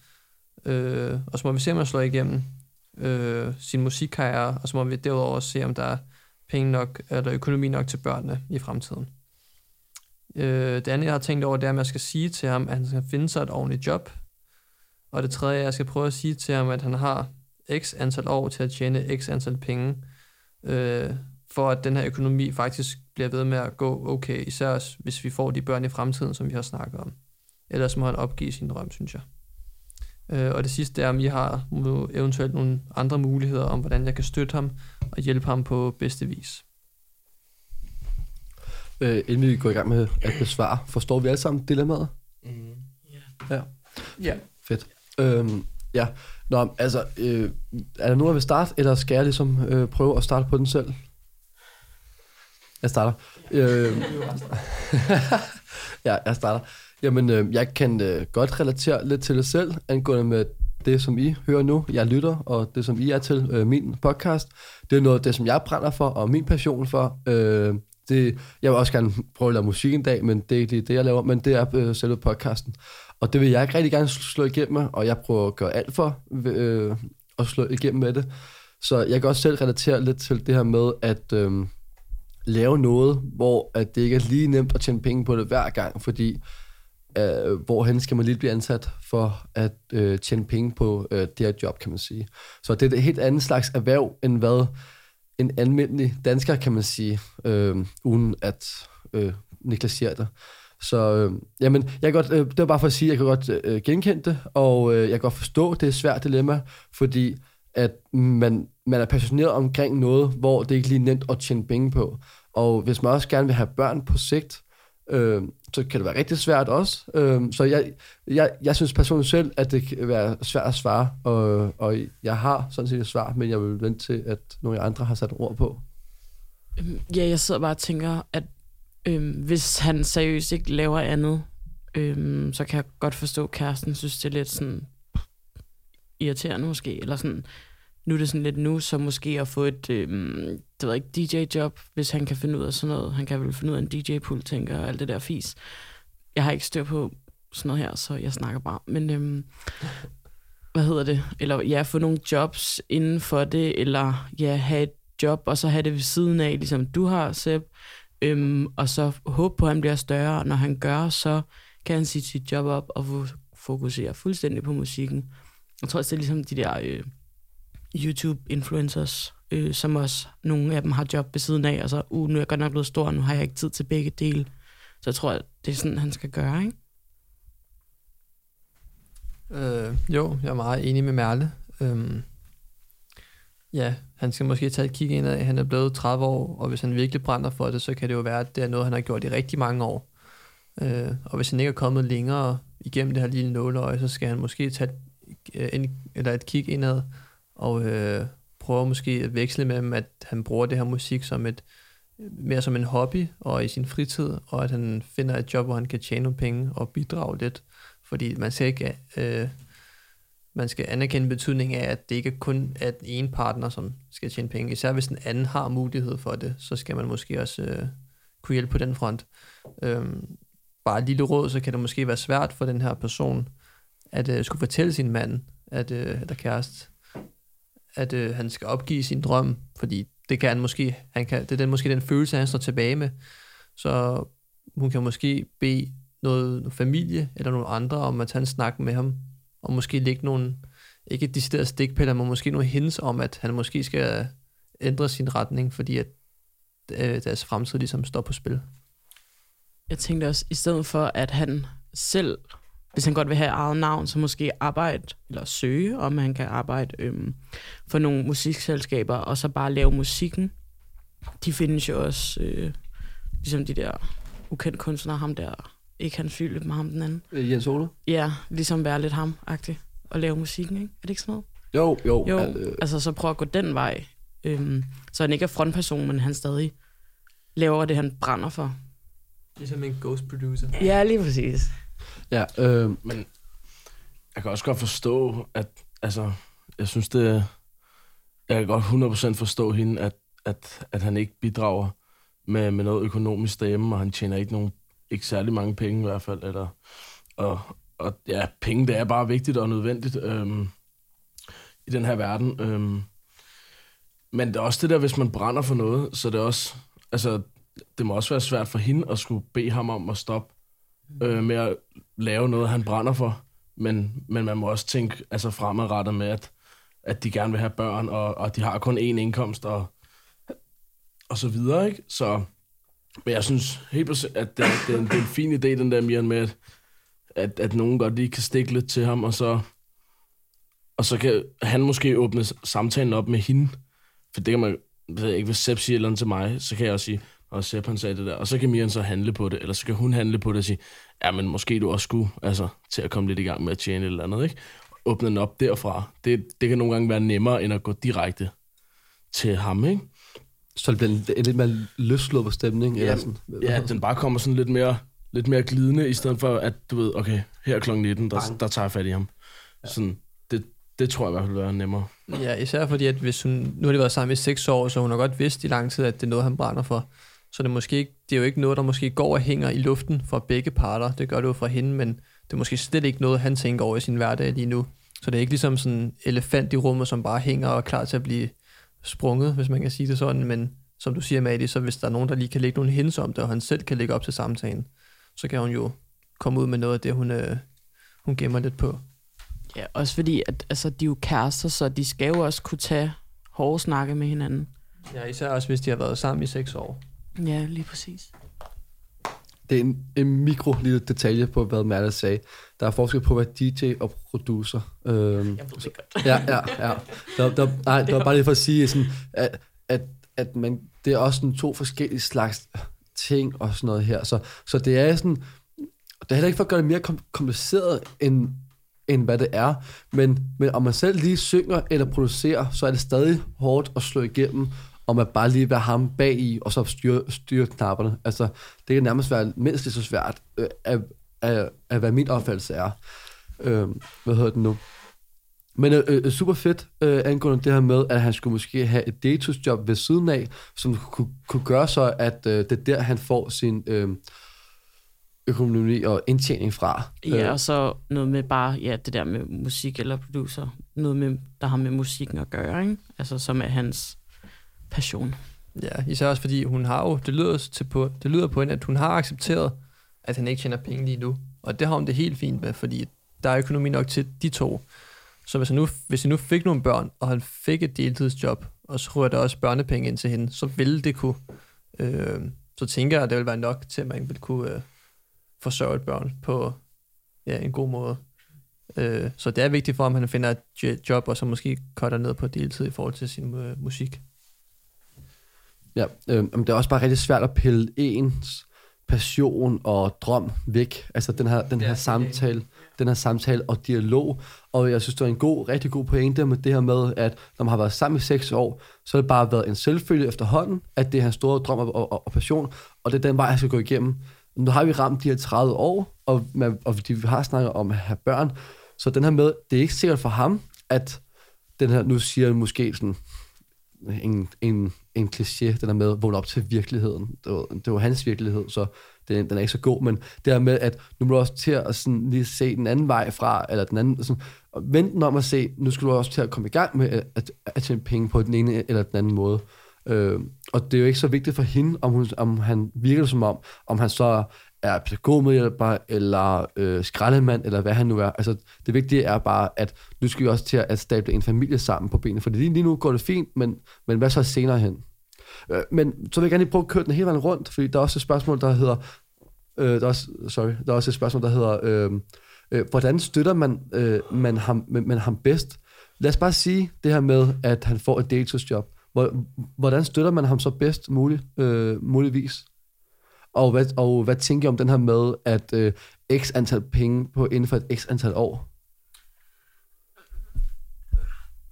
S4: øh, og så må vi se, om han slår igennem øh, sin musikkarriere, og så må vi derudover se, om der er penge nok, eller økonomi nok til børnene i fremtiden. Øh, det andet, jeg har tænkt over, det er, at jeg skal sige til ham, at han skal finde sig et ordentligt job. Og det tredje, jeg skal prøve at sige til ham, at han har x antal år til at tjene x antal penge, øh, for at den her økonomi faktisk bliver ved med at gå okay, især hvis vi får de børn i fremtiden, som vi har snakket om. Ellers må han opgive sin drøm, synes jeg. Øh, og det sidste er, om I har eventuelt nogle andre muligheder om, hvordan jeg kan støtte ham og hjælpe ham på bedste vis.
S1: Øh, inden vi går i gang med at besvare, forstår vi alle sammen dilemmaet? Mm.
S2: Yeah. Ja.
S1: Ja. Fedt. Øhm, ja. Nå, altså, øh, er der nogen, der vil starte, eller skal jeg ligesom øh, prøve at starte på den selv? Jeg starter. Øh, ja, jeg starter. Jamen, øh, jeg kan øh, godt relatere lidt til det selv, angående med det, som I hører nu. Jeg lytter, og det, som I er til øh, min podcast. Det er noget af det, som jeg brænder for, og min passion for. Øh, det, jeg vil også gerne prøve at lave musik en dag, men det er ikke det, jeg laver, men det er øh, selve podcasten. Og det vil jeg ikke rigtig gerne slå igennem med, og jeg prøver at gøre alt for øh, at slå igennem med det. Så jeg kan også selv relatere lidt til det her med at øh, lave noget, hvor at det ikke er lige nemt at tjene penge på det hver gang, fordi øh, hvorhen skal man lige blive ansat for at øh, tjene penge på øh, det her job, kan man sige. Så det er et helt andet slags erhverv, end hvad en almindelig dansker, kan man sige, øh, uden at øh, negligere det. Så øh, jamen, jeg kan godt, øh, det var bare for at sige, at jeg kan godt øh, genkende det, og øh, jeg kan godt forstå, det er et svært dilemma, fordi at man, man er passioneret omkring noget, hvor det ikke lige er nemt at tjene penge på. Og hvis man også gerne vil have børn på sigt, øh, så kan det være rigtig svært også. Øh, så jeg, jeg, jeg synes personligt selv, at det kan være svært at svare, og, og jeg har sådan set et svar, men jeg vil vente til, at nogle andre har sat ord på.
S2: Øhm, ja, jeg sidder bare og tænker, at øh, hvis han seriøst ikke laver andet, øh, så kan jeg godt forstå, at kæresten synes, det er lidt sådan irriterende måske, eller sådan, nu er det sådan lidt nu, så måske at få et, øh, det ved ikke, DJ-job, hvis han kan finde ud af sådan noget. Han kan vel finde ud af en DJ-pool, tænker og alt det der fis. Jeg har ikke styr på sådan noget her, så jeg snakker bare. Men øh, hvad hedder det? Eller ja, få nogle jobs inden for det, eller ja, have et job, og så have det ved siden af, ligesom du har, Seb. Øhm, og så håbe på, at han bliver større. Når han gør, så kan han sige sit job op og fokusere fuldstændig på musikken. Jeg tror også, det er ligesom de der øh, YouTube-influencers, øh, som også nogle af dem har job ved siden af, og så, uh, nu er jeg godt nok blevet stor, nu har jeg ikke tid til begge dele. Så jeg tror, at det er sådan, han skal gøre, ikke?
S4: Øh, jo, jeg er meget enig med Merle. Øhm, ja, han skal måske tage et kig ind af, han er blevet 30 år, og hvis han virkelig brænder for det, så kan det jo være, at det er noget, han har gjort i rigtig mange år. Øh, og hvis han ikke er kommet længere igennem det her lille nåleøje, så skal han måske tage et, øh, en, eller et kig indad, og øh, prøver måske at veksle med, at han bruger det her musik som et mere som en hobby og i sin fritid, og at han finder et job, hvor han kan tjene nogle penge og bidrage lidt. Fordi man skal ikke øh, man skal anerkende betydningen af, at det ikke kun er den ene partner, som skal tjene penge. Især hvis den anden har mulighed for det, så skal man måske også øh, kunne hjælpe på den front. Øhm, bare et lille råd, så kan det måske være svært for den her person, at øh, skulle fortælle sin mand, at, øh, eller kæreste, at øh, han skal opgive sin drøm, fordi det kan han måske, han kan, det er den, måske den følelse, han står tilbage med. Så hun kan måske bede noget, noget familie eller nogle andre om at tage en snak med ham, og måske lægge nogle, ikke de steder stikpiller, men måske nogle hints om, at han måske skal ændre sin retning, fordi at øh, deres fremtid ligesom står på spil.
S2: Jeg tænkte også, i stedet for at han selv, hvis han godt vil have eget navn, så måske arbejde, eller søge, om han kan arbejde øhm, for nogle musikselskaber, og så bare lave musikken. De findes jo også, øh, ligesom de der ukendt kunstnere, ham der, ikke han fyldt med ham den anden.
S1: Øh, Jens Ole?
S2: Ja, ligesom være lidt ham-agtig, og lave musikken, ikke? Er det ikke sådan noget?
S1: Jo, jo.
S2: Jo, al- øh. altså så prøv at gå den vej. Øhm, så han ikke er frontperson, men han stadig laver det, han brænder for.
S4: Ligesom en ghost producer.
S2: Ja, lige præcis.
S1: Ja, øh,
S3: Men jeg kan også godt forstå, at altså, jeg synes det, jeg kan godt 100% forstå hende, at, at, at han ikke bidrager med, med noget økonomisk derhjemme, og han tjener ikke nogen, ikke særlig mange penge i hvert fald, eller, og, og ja, penge, det er bare vigtigt og nødvendigt øhm, i den her verden. Øhm, men det er også det der, hvis man brænder for noget, så det er også, altså, det må også være svært for hende at skulle bede ham om at stoppe øh, med at lave noget, han brænder for. Men, men man må også tænke altså fremadrettet med, at, at de gerne vil have børn, og, og de har kun én indkomst, og, og så videre, ikke? Så, men jeg synes helt præcis, at det, det, er en, det er en fin idé, den der Mian med, at, at, at nogen godt lige kan stikke lidt til ham, og så, og så kan han måske åbne samtalen op med hende. For det kan man, ved jeg ikke, hvis Sepp siger noget til mig, så kan jeg også sige, og Sepp han sagde det der, og så kan Mian så handle på det, eller så kan hun handle på det og sige, ja, men måske du også skulle, altså, til at komme lidt i gang med at tjene et eller andet, ikke? Åbne den op derfra. Det, det kan nogle gange være nemmere, end at gå direkte til ham, ikke?
S1: Så det bliver en, lidt mere på stemning?
S3: Ja,
S1: eller sådan.
S3: ja, den bare kommer sådan lidt mere, lidt mere glidende, i stedet for, at du ved, okay, her kl. 19, der, der tager jeg fat i ham. Ja. Sådan, det, det tror jeg i hvert fald vil være nemmere.
S4: Ja, især fordi, at hvis hun, nu har de været sammen i seks år, så hun har godt vidst i lang tid, at det er noget, han brænder for. Så det måske ikke, det er jo ikke noget, der måske går og hænger i luften for begge parter. Det gør det jo for hende, men det er måske slet ikke noget, han tænker over i sin hverdag lige nu. Så det er ikke ligesom sådan en elefant i rummet, som bare hænger og er klar til at blive sprunget, hvis man kan sige det sådan. Men som du siger, Madi, så hvis der er nogen, der lige kan lægge nogle hints om det, og han selv kan lægge op til samtalen, så kan hun jo komme ud med noget af det, hun, øh, hun gemmer lidt på.
S2: Ja, også fordi, at altså, de er jo kærester, så de skal jo også kunne tage hårde snakke med hinanden.
S4: Ja, især også hvis de har været sammen i seks år.
S2: Ja, lige præcis.
S1: Det er en, en mikro lille detalje på, hvad Merle sagde. Der er forskel på at være DJ og producer. Øhm,
S2: Jeg ved det godt.
S1: ja, ja, ja. Der, der, nej, det var bare lige for at sige, sådan, at, at, at man, det er også sådan to forskellige slags ting og sådan noget her. Så, så det er sådan, det er heller ikke for at gøre det mere kom- kompliceret, end, end hvad det er. Men, men om man selv lige synger eller producerer, så er det stadig hårdt at slå igennem, om at bare lige være ham bag i, og så styre, styre knapperne. Altså, det kan nærmest være mindst lige så svært, øh, at, at, at hvad min opfattelse er. Øh, hvad hedder det nu? Men øh, øh, super fedt øh, angående det her med, at han skulle måske have et datusjob ved siden af, som kunne, kunne gøre så, at øh, det er der, han får sin øh, økonomi og indtjening fra.
S2: Ja,
S1: Øh,
S2: og så noget med bare, ja, det der med musik eller producer. Noget, med, der har med musikken at gøre, ikke? Altså, som er hans passion.
S4: Ja, især også fordi hun har jo, det lyder, til på, det lyder på hende, at hun har accepteret, at han ikke tjener penge lige nu. Og det har hun det helt fint med, fordi der er økonomi nok til de to. Så hvis han nu, hvis han nu fik nogle børn, og han fik et deltidsjob, og så rører der også børnepenge ind til hende, så ville det kunne, øh, så tænker jeg, at det vil være nok til, at man vil kunne øh, forsørge et børn på ja, en god måde. Øh, så det er vigtigt for ham, at han finder et job, og så måske cutter ned på deltid i forhold til sin øh, musik.
S1: Ja, øh, men det er også bare rigtig svært at pille ens passion og drøm væk. Altså den her, den her
S4: Ja,
S1: samtale, den her samtale og dialog. Og jeg synes, det er en god, rigtig god pointe med det her med, at når man har været sammen i seks år, så har det bare været en selvfølge efterhånden, at det er hans store drøm og, og, og passion, og det er den vej, jeg skal gå igennem. Nu har vi ramt de her 30 år, og, man, og vi har snakket om at have børn, så den her med, det er ikke sikkert for ham, at den her, nu siger jeg måske sådan, en, en, en kliché, den der med at vågne op til virkeligheden. Det var, det var hans virkelighed, så den, den er ikke så god, men det her med, at nu må du også til at sådan lige se den anden vej fra, eller den anden, sådan, og vente om at se, nu skal du også til at komme i gang med at, at, at tjene penge på den ene eller den anden måde. Øh, og det er jo ikke så vigtigt for hende, om, hun, om han virker som om, om han så er pædagogmedhjælper, eller øh, skraldemand, eller hvad han nu er. Altså, det vigtige er bare, at nu skal vi også til at stable en familie sammen på benene, for lige, lige nu går det fint, men, men hvad så senere hen? Øh, men så vil jeg gerne lige prøve at køre den hele vejen rundt, fordi der er også et spørgsmål, der hedder, øh, der er også, sorry, der er også et spørgsmål, der hedder, øh, øh, hvordan støtter man, øh, man, ham, man ham bedst? Lad os bare sige det her med, at han får et deltidsjob. Hvordan støtter man ham så bedst muligt, øh, muligvis? Og hvad, og hvad tænker jeg om den her med, at øh, x antal penge på inden for et x antal år?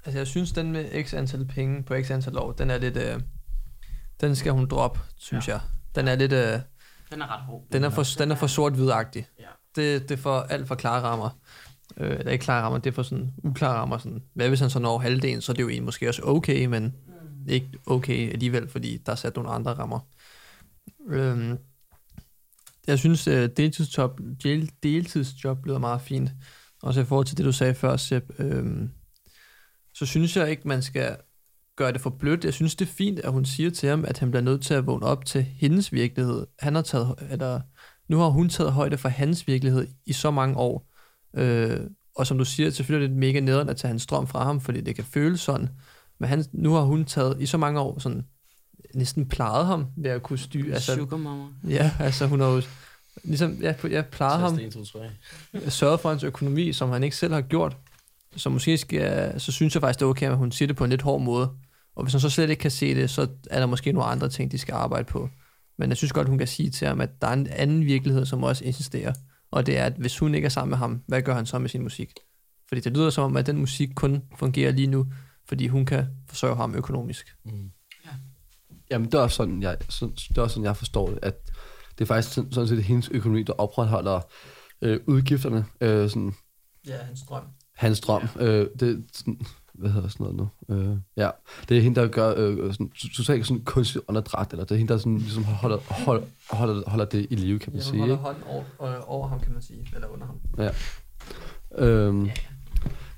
S4: Altså jeg synes, den med x antal penge på x antal år, den er lidt... Øh, den skal hun droppe, synes ja. jeg. Den er lidt... Øh,
S2: den er ret hård.
S4: Den er for, den er for sort-hvidagtig. Ja. Det, det er for alt for klare rammer. Øh, eller ikke klare rammer, det er for sådan uklare rammer. Sådan, hvad hvis han så når halvdelen, så er det jo egentlig måske også okay, men mm. ikke okay alligevel, fordi der er sat nogle andre rammer. Øh, jeg synes, uh, deltidsjob, del, deltidsjob lyder meget fint. Også i forhold til det, du sagde før, Sepp. Øhm, så synes jeg ikke, man skal gøre det for blødt. Jeg synes, det er fint, at hun siger til ham, at han bliver nødt til at vågne op til hendes virkelighed. Han har taget, eller, nu har hun taget højde for hans virkelighed i så mange år. Øh, og som du siger, selvfølgelig er det mega nederen at tage hans strøm fra ham, fordi det kan føles sådan. Men han, nu har hun taget i så mange år sådan næsten plejede ham ved at kunne styre.
S2: Altså, Sugar mama.
S4: Ja, altså hun har jo ligesom, ja, jeg plejede ham, 1, 2, 3. sørget for hans økonomi, som han ikke selv har gjort. Så måske skal, så synes jeg faktisk, det er okay, at hun siger det på en lidt hård måde. Og hvis han så slet ikke kan se det, så er der måske nogle andre ting, de skal arbejde på. Men jeg synes godt, hun kan sige til ham, at der er en anden virkelighed, som også insisterer. Og det er, at hvis hun ikke er sammen med ham, hvad gør han så med sin musik? Fordi det lyder som om, at den musik kun fungerer lige nu, fordi hun kan forsørge ham økonomisk. Mm.
S1: Jamen, det er også sådan, jeg, så, det er også sådan, jeg forstår det, at det er faktisk sådan, sådan set hendes økonomi, der opretholder øh, udgifterne. Øh, sådan,
S4: ja, hans drøm.
S1: Hans drøm. Ja. Øh, det, sådan, hvad hedder sådan noget nu? Øh, ja, det er hende, der gør øh, sådan, totalt sådan kunstig underdræt, eller det er hende, der sådan, ligesom holder, holder, holder, holder det i live, kan man ja, sige. Ja,
S4: holder hånden over, over ham, kan man sige, eller under ham.
S1: Ja. Øhm, yeah.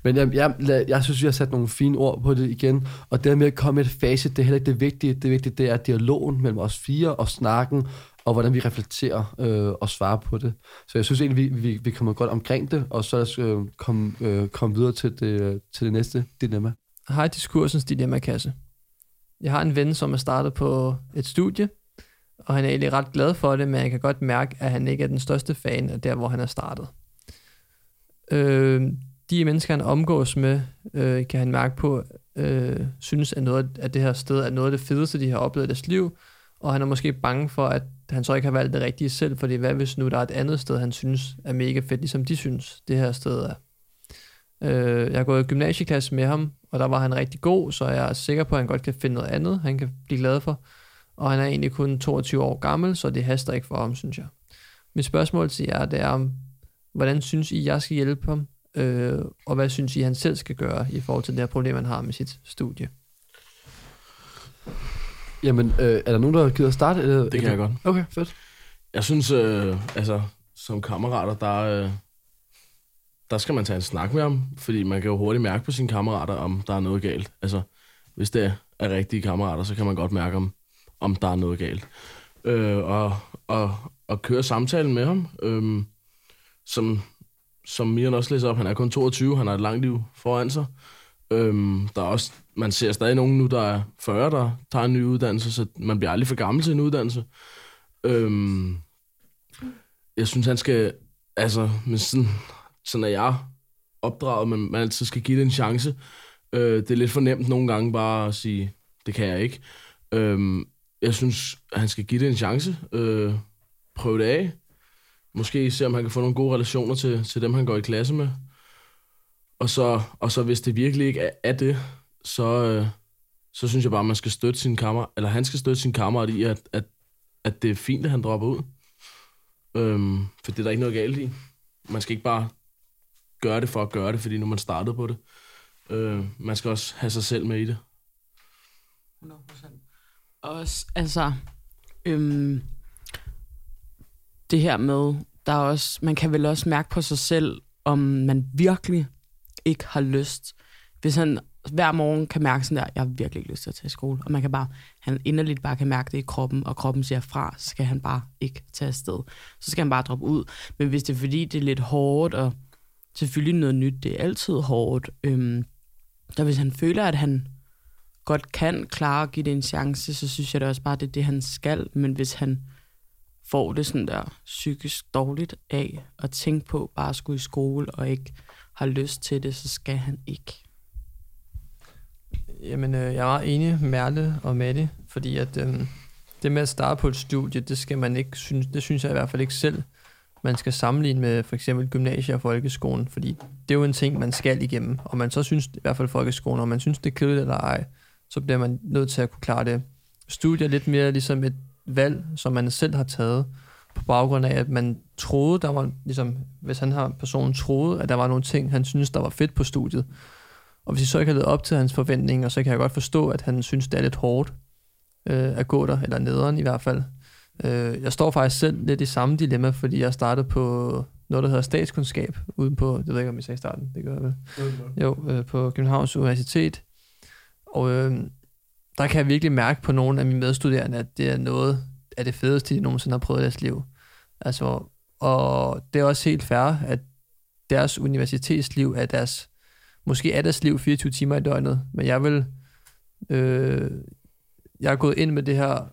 S1: Men jeg, jeg, jeg synes, vi har sat nogle fine ord på det igen, og det med at komme med et facit, det er heller ikke det vigtige. Det vigtige, det er dialogen mellem os fire og snakken, og hvordan vi reflekterer øh, og svarer på det. Så jeg synes egentlig, vi, vi, vi kommer godt omkring det, og så lad os øh, komme, øh, komme videre til det, til det næste dilemma.
S4: Hej diskursens dilemma-kasse. Jeg har en ven, som er startet på et studie, og han er egentlig ret glad for det, men jeg kan godt mærke, at han ikke er den største fan af der, hvor han er startet. Øh, de mennesker, han omgås med, øh, kan han mærke på, øh, synes, at noget at det her sted er noget af det fedeste, de har oplevet i deres liv, og han er måske bange for, at han så ikke har valgt det rigtige selv, fordi hvad hvis nu der er et andet sted, han synes er mega fedt, ligesom de synes, det her sted er. Øh, jeg har gået i gymnasieklasse med ham, og der var han rigtig god, så jeg er sikker på, at han godt kan finde noget andet, han kan blive glad for. Og han er egentlig kun 22 år gammel, så det haster ikke for ham, synes jeg. Mit spørgsmål til jer, det er, hvordan synes I, jeg skal hjælpe ham Øh, og hvad synes I, han selv skal gøre i forhold til det her problem, han har med sit studie?
S1: Jamen, øh, er der nogen, der gider starte? Eller,
S3: det kan jeg godt.
S1: Okay, fedt.
S3: Jeg synes, øh, altså, som kammerater, der, øh, der skal man tage en snak med ham, fordi man kan jo hurtigt mærke på sine kammerater, om der er noget galt. Altså, hvis det er rigtige kammerater, så kan man godt mærke, om, om der er noget galt. Øh, og, og, og køre samtalen med ham, øh, som som Miran også læser op, han er kun 22, han har et langt liv foran sig. Øhm, der er også, man ser stadig nogen nu, der er 40, der tager en ny uddannelse, så man bliver aldrig for gammel til en uddannelse. Øhm, jeg synes, han skal, altså, men sådan, sådan er jeg opdraget, men man altid skal give det en chance. Øh, det er lidt for nemt nogle gange bare at sige, det kan jeg ikke. Øhm, jeg synes, han skal give det en chance. Øh, prøve det af måske se, om han kan få nogle gode relationer til, til dem, han går i klasse med. Og så, og så hvis det virkelig ikke er, er det, så, øh, så synes jeg bare, man skal støtte sin kammer, eller han skal støtte sin kammerat i, at, at, at det er fint, at han dropper ud. Øhm, for det er der ikke noget galt i. Man skal ikke bare gøre det for at gøre det, fordi nu man startede på det. Øh, man skal også have sig selv med i det.
S2: 100%. Også, altså, øhm, det her med, der er også, man kan vel også mærke på sig selv, om man virkelig ikke har lyst, hvis han hver morgen kan mærke sådan der, jeg har virkelig ikke lyst til at tage i skole, og man kan bare, han inderligt bare kan mærke det i kroppen, og kroppen siger fra, så skal han bare ikke tage afsted. Så skal han bare droppe ud. Men hvis det er fordi, det er lidt hårdt, og selvfølgelig noget nyt, det er altid hårdt, øhm, der hvis han føler, at han godt kan klare at give det en chance, så synes jeg da også bare, det er det, han skal. Men hvis han får det sådan der psykisk dårligt af at tænke på bare at skulle i skole og ikke har lyst til det, så skal han ikke.
S4: Jamen, øh, jeg er meget enig med Merle og Mette, fordi at øh, det med at starte på et studie, det skal man ikke synes, det synes jeg i hvert fald ikke selv, man skal sammenligne med for eksempel gymnasiet og folkeskolen, fordi det er jo en ting, man skal igennem, og man så synes, i hvert fald folkeskolen, og man synes, det er kedeligt eller ej, så bliver man nødt til at kunne klare det. Studier er lidt mere ligesom et valg, som man selv har taget, på baggrund af, at man troede, der var, ligesom, hvis han har personen troede, at der var nogle ting, han synes, der var fedt på studiet. Og hvis I så ikke har levet op til hans forventninger, så kan jeg godt forstå, at han synes, det er lidt hårdt øh, at gå der, eller nederen i hvert fald. Øh, jeg står faktisk selv lidt i samme dilemma, fordi jeg startede på noget, der hedder statskundskab, ude på, det ved jeg ikke, om I sagde i starten, det gør jeg vel. Jo, øh, på Københavns Universitet. Og øh, der kan jeg virkelig mærke på nogle af mine medstuderende, at det er noget af det fedeste, de nogensinde har prøvet i deres liv. Altså, og det er også helt fair, at deres universitetsliv er deres, måske er deres liv 24 timer i døgnet, men jeg vil, øh, jeg er gået ind med det her,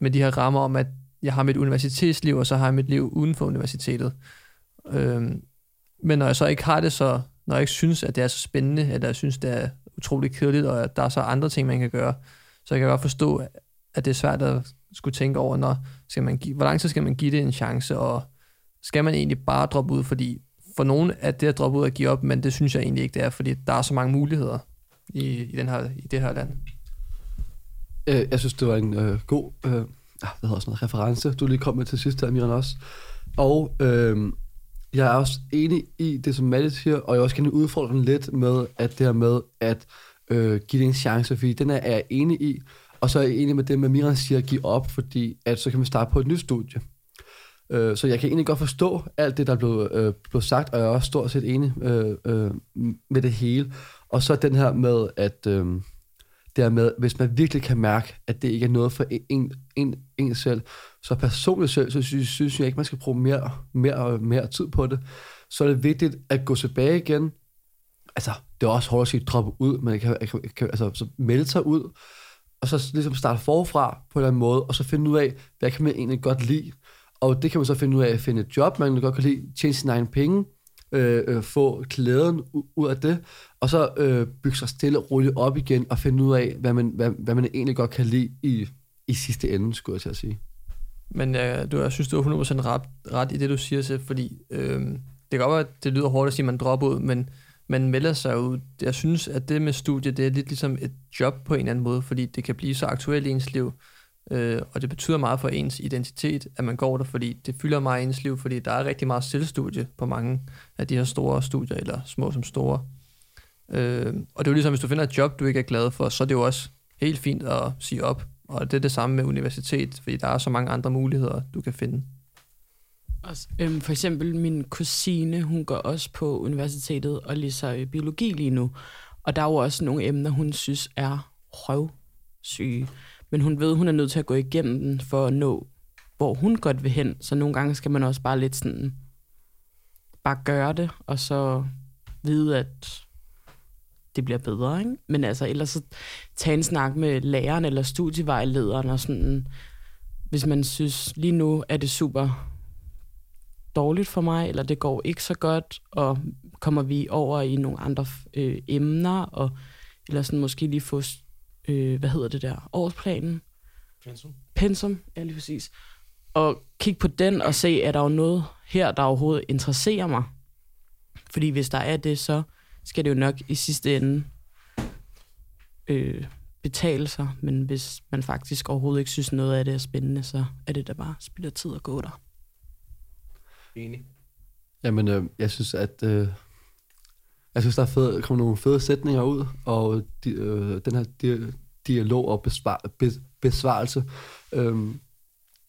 S4: med de her rammer om, at jeg har mit universitetsliv, og så har jeg mit liv uden for universitetet. Øh, men når jeg så ikke har det så, når jeg ikke synes, at det er så spændende, eller jeg synes, det er utrolig kedeligt, og at der er så andre ting, man kan gøre, så jeg kan godt forstå, at det er svært at skulle tænke over, når skal man give, hvor lang tid skal man give det en chance, og skal man egentlig bare droppe ud, fordi for nogen er det at droppe ud og give op, men det synes jeg egentlig ikke, det er, fordi der er så mange muligheder i, i, den her, i det her land.
S1: Øh, jeg synes, det var en øh, god øh, ah, hvad hedder sådan noget, reference, du lige kom med til sidst her, Miran, også. Og øh, jeg er også enig i det, som Malle siger, og jeg også kan udfordre den lidt med, at det her med at øh, give det en chance, fordi den er, er jeg enig i. Og så er jeg enig med det, med Miran siger, at give op, fordi at så kan vi starte på et nyt studie. Øh, så jeg kan egentlig godt forstå alt det, der er blevet, øh, blevet sagt, og jeg er også stort set enig øh, øh, med det hele. Og så den her med, at øh, det er med, hvis man virkelig kan mærke, at det ikke er noget for en, en, en selv, så personligt selv, så synes, synes jeg ikke, man skal bruge mere, mere, mere tid på det. Så er det vigtigt at gå tilbage igen. Altså, det er også hårdt at sige, droppe ud, men jeg kan, jeg kan, jeg kan altså, så melde sig ud, og så ligesom starte forfra på en eller anden måde, og så finde ud af, hvad kan man egentlig godt lide. Og det kan man så finde ud af at finde et job, man godt kan lide, tjene sine egne penge, øh, øh, få klæden ud af det, og så øh, bygge sig stille og roligt op igen, og finde ud af, hvad man, hvad, hvad man egentlig godt kan lide i, i sidste ende, skulle jeg til at sige.
S4: Men øh, du, jeg synes, du er 100% ret, ret i det, du siger, Sef, fordi øh, det kan godt være, at det lyder hårdt at sige, at man dropper ud, men man melder sig ud. Jeg synes, at det med studie, det er lidt ligesom et job på en eller anden måde, fordi det kan blive så aktuelt i ens liv, øh, og det betyder meget for ens identitet, at man går der, fordi det fylder meget i ens liv, fordi der er rigtig meget selvstudie på mange af de her store studier, eller små som store. Øh, og det er jo ligesom, hvis du finder et job, du ikke er glad for, så er det jo også helt fint at sige op. Og det er det samme med universitet, fordi der er så mange andre muligheder, du kan finde.
S2: Også, øhm, for eksempel min kusine, hun går også på universitetet og læser øh, biologi lige nu. Og der er jo også nogle emner, hun synes er røvsyge. Men hun ved, hun er nødt til at gå igennem den for at nå, hvor hun godt vil hen. Så nogle gange skal man også bare lidt sådan, bare gøre det, og så vide, at det bliver bedre, ikke? Men altså, ellers så tage en snak med læreren eller studievejlederen og sådan, hvis man synes, lige nu er det super dårligt for mig, eller det går ikke så godt, og kommer vi over i nogle andre øh, emner, og, eller sådan måske lige få, øh, hvad hedder det der, årsplanen?
S3: Pensum.
S2: Pensum, ja lige præcis. Og kigge på den og se, er der jo noget her, der overhovedet interesserer mig. Fordi hvis der er det, så skal det jo nok i sidste ende øh, betale sig. Men hvis man faktisk overhovedet ikke synes, noget af det er spændende, så er det da bare spild af tid at gå der.
S3: Enig.
S1: Jamen, øh, jeg synes, at... Øh, jeg synes, der er fed, kommer nogle fede sætninger ud, og de, øh, den her di- dialog og besvar, be, besvarelse. Øh,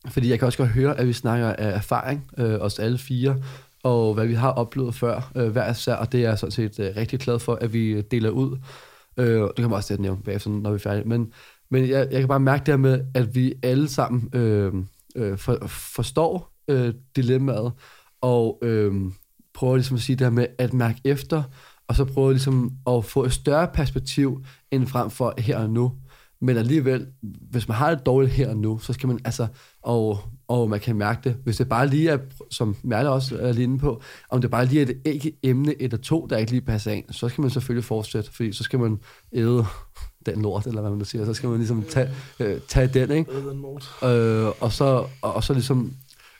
S1: fordi jeg kan også godt høre, at vi snakker af erfaring, øh, os alle fire, og hvad vi har oplevet før, øh, hver især, og det er jeg sådan set øh, rigtig glad for, at vi øh, deler ud. Øh, det kan man også nævne bagefter, når vi er færdige. Men, men jeg, jeg kan bare mærke det her med, at vi alle sammen øh, øh, for, forstår øh, dilemmaet, og øh, prøver ligesom at sige det her med at mærke efter, og så prøver ligesom at få et større perspektiv end frem for her og nu. Men alligevel, hvis man har det dårligt her og nu, så skal man altså, og, og man kan mærke det, hvis det bare lige er, som Merle også er lige inde på, om det bare lige er et ikke emne et eller to, der ikke lige passer ind, så skal man selvfølgelig fortsætte, fordi så skal man æde den lort, eller hvad man siger, så skal man ligesom tage, øh, tage den, ikke? Øh, og, så, og, og så ligesom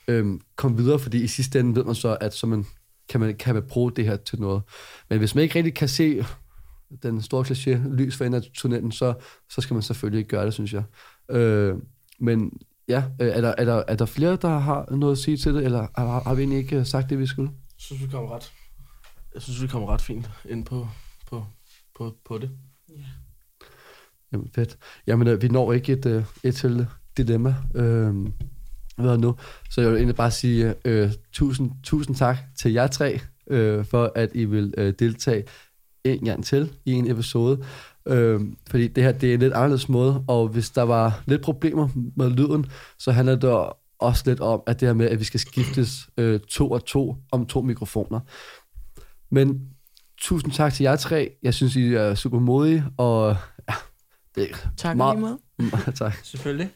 S1: øh, komme videre, fordi i sidste ende ved man så, at så man, kan, man, kan man bruge det her til noget. Men hvis man ikke rigtig kan se den store kliché, lys for enden af tunnelen, så, så skal man selvfølgelig ikke gøre det, synes jeg. Øh, men ja, øh, er der, er, der, er der flere, der har noget at sige til det, eller har, har vi egentlig ikke sagt det, vi skulle?
S3: Jeg synes, vi kommer ret, jeg synes, vi kommer ret fint ind på, på, på, på det. Ja.
S1: Jamen, fedt. Jamen, øh, vi når ikke et, øh, et til dilemma. Øh, hvad nu? Så jeg vil egentlig bare sige øh, tusind, tusind tak til jer tre, øh, for at I vil øh, deltage en gang til i en episode. Øh, fordi det her det er en lidt anderledes måde, og hvis der var lidt problemer med lyden, så handler det også lidt om, at det her med, at vi skal skiftes øh, to og to om to mikrofoner. Men tusind tak til jer tre. Jeg synes, I er super modige, og ja,
S2: det er tak meget, lige
S1: meget. tak.
S4: Selvfølgelig.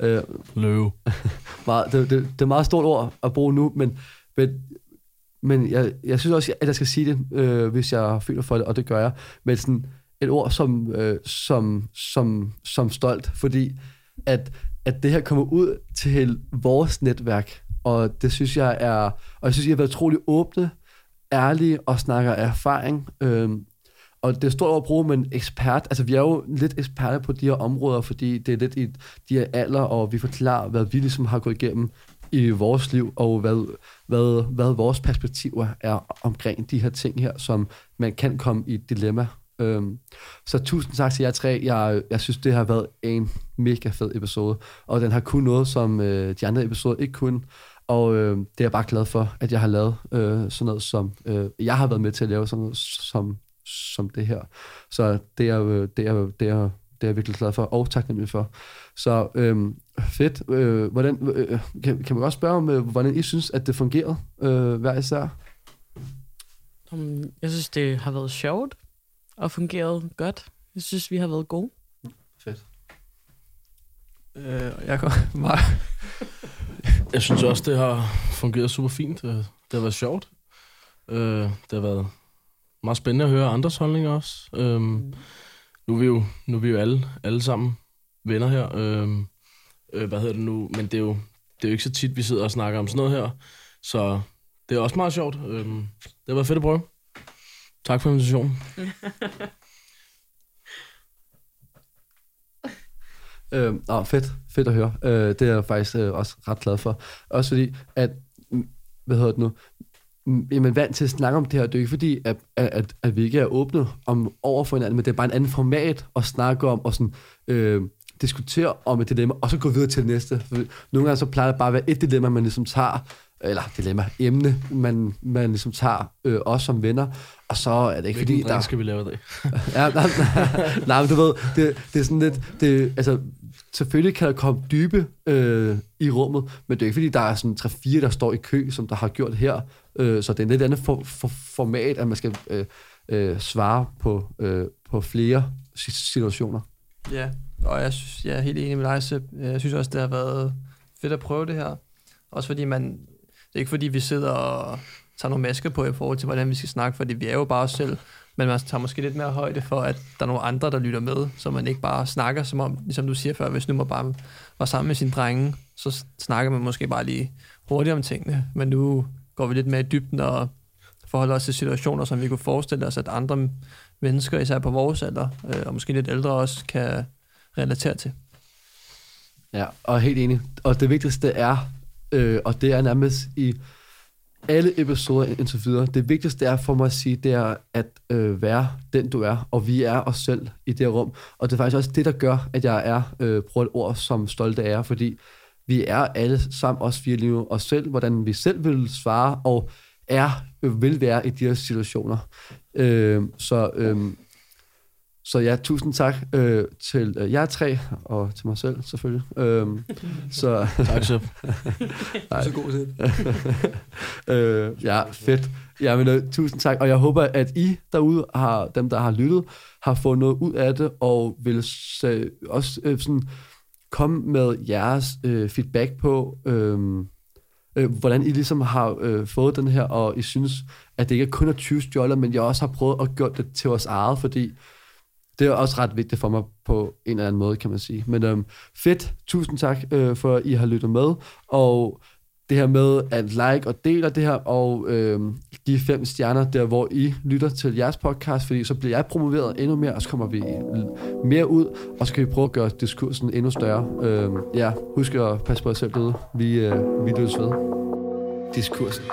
S3: Øh, Løve.
S1: meget, det, det, det er meget stort ord at bruge nu, men, men men jeg, jeg synes også, at jeg skal sige det, øh, hvis jeg føler for det, og det gør jeg, med sådan et ord som, øh, som, som, som stolt, fordi at, at det her kommer ud til vores netværk, og det synes jeg er, og jeg synes, I har været utrolig åbne, ærlige og snakker af erfaring, øh, og det er stort over at bruge men ekspert. Altså, vi er jo lidt eksperter på de her områder, fordi det er lidt i de her alder, og vi forklarer, hvad vi ligesom har gået igennem i vores liv, og hvad, hvad, hvad vores perspektiver er omkring de her ting her, som man kan komme i et dilemma. Øhm, så tusind tak til jer tre. Jeg, jeg synes, det har været en mega fed episode, og den har kun noget, som øh, de andre episoder ikke kunne. Og øh, det er jeg bare glad for, at jeg har lavet øh, sådan noget, som øh, jeg har været med til at lave sådan noget, som, som det her. Så det er, øh, det er, det er, det er jeg virkelig glad for, og taknemmelig for. Så øh, fedt. Øh, hvordan, øh, kan, kan man også spørge om, øh, hvordan I synes, at det fungerede øh, hver især?
S2: Jeg synes, det har været sjovt og fungeret godt. Jeg synes, vi har været gode.
S1: Fedt.
S4: Øh, jeg kan meget.
S3: jeg synes også, det har fungeret super fint. Øh, det har været sjovt. Øh, det har været meget spændende at høre andres holdninger også. Øh, mm. nu, er vi jo, nu er vi jo alle, alle sammen venner her. Øh, øh, hvad hedder det nu? Men det er, jo, det er jo ikke så tit, vi sidder og snakker om sådan noget her. Så det er også meget sjovt. Øh, det har været fedt at prøve. Tak for invitationen.
S1: øh, åh, fedt. Fedt at høre. Øh, det er jeg faktisk øh, også ret glad for. Også fordi, at, mm, hvad hedder det nu, mm, jamen, vant til at snakke om det her. Det er ikke fordi, at, at, at vi ikke er åbne om, over for hinanden, men det er bare en anden format at snakke om, og sådan, øh, diskutere om et dilemma, og så gå videre til det næste. For nogle gange så plejer det bare at være et dilemma, man ligesom tager, eller dilemma, emne, man, man ligesom tager øh, os som venner, og så er det ikke
S3: Hvilken
S1: fordi,
S3: der... skal vi lave dag?
S1: ja, nej, nej, nej, men du ved, det, det er sådan lidt, det, altså, selvfølgelig kan der komme dybe øh, i rummet, men det er ikke fordi, der er sådan tre fire der står i kø, som der har gjort her, øh, så det er en lidt andet for, for, format, at man skal øh, øh, svare på, øh, på flere situationer.
S4: Ja, og jeg, synes, jeg er helt enig med dig, Sepp. Jeg synes også, det har været fedt at prøve det her. Også fordi man, det er ikke fordi, vi sidder og tager nogle masker på i forhold til, hvordan vi skal snakke, fordi vi er jo bare os selv. Men man tager måske lidt mere højde for, at der er nogle andre, der lytter med, så man ikke bare snakker, som om, ligesom du siger før, hvis nu man bare var sammen med sine drenge, så snakker man måske bare lige hurtigt om tingene. Men nu går vi lidt mere i dybden og forholder os til situationer, som vi kunne forestille os, at andre mennesker, især på vores alder, øh, og måske lidt ældre også, kan relatere til.
S1: Ja, og helt enig. Og det vigtigste er, øh, og det er nærmest i alle episoder indtil videre, det vigtigste er for mig at sige, det er at øh, være den, du er, og vi er os selv i det rum. Og det er faktisk også det, der gør, at jeg er, øh, bruger et ord som stolte er, fordi vi er alle sammen, os fire liv, os selv, hvordan vi selv vil svare, og er, øh, vil være i de her situationer. Øh, så, øh, så ja, tusind tak øh, til øh, jer tre, og til mig selv selvfølgelig. Øh, så,
S3: tak, så.
S4: så god til
S1: øh, Ja, fedt. Ja, men, uh, tusind tak, og jeg håber, at I derude, har, dem der har lyttet, har fået noget ud af det, og vil uh, også uh, sådan, komme med jeres uh, feedback på, uh, uh, hvordan I ligesom har uh, fået den her, og I synes, at det ikke kun er 20 stjåler, men jeg også har prøvet at gøre det til vores eget, fordi det er også ret vigtigt for mig på en eller anden måde, kan man sige. Men øhm, fedt, tusind tak, øh, for at I har lyttet med, og det her med at like og dele det her, og øh, give fem stjerner der, hvor I lytter til jeres podcast, fordi så bliver jeg promoveret endnu mere, og så kommer vi mere ud, og så kan vi prøve at gøre diskursen endnu større. Øh, ja, husk at passe på jer selv derude. Vi, øh, vi lyttes ved. Diskursen.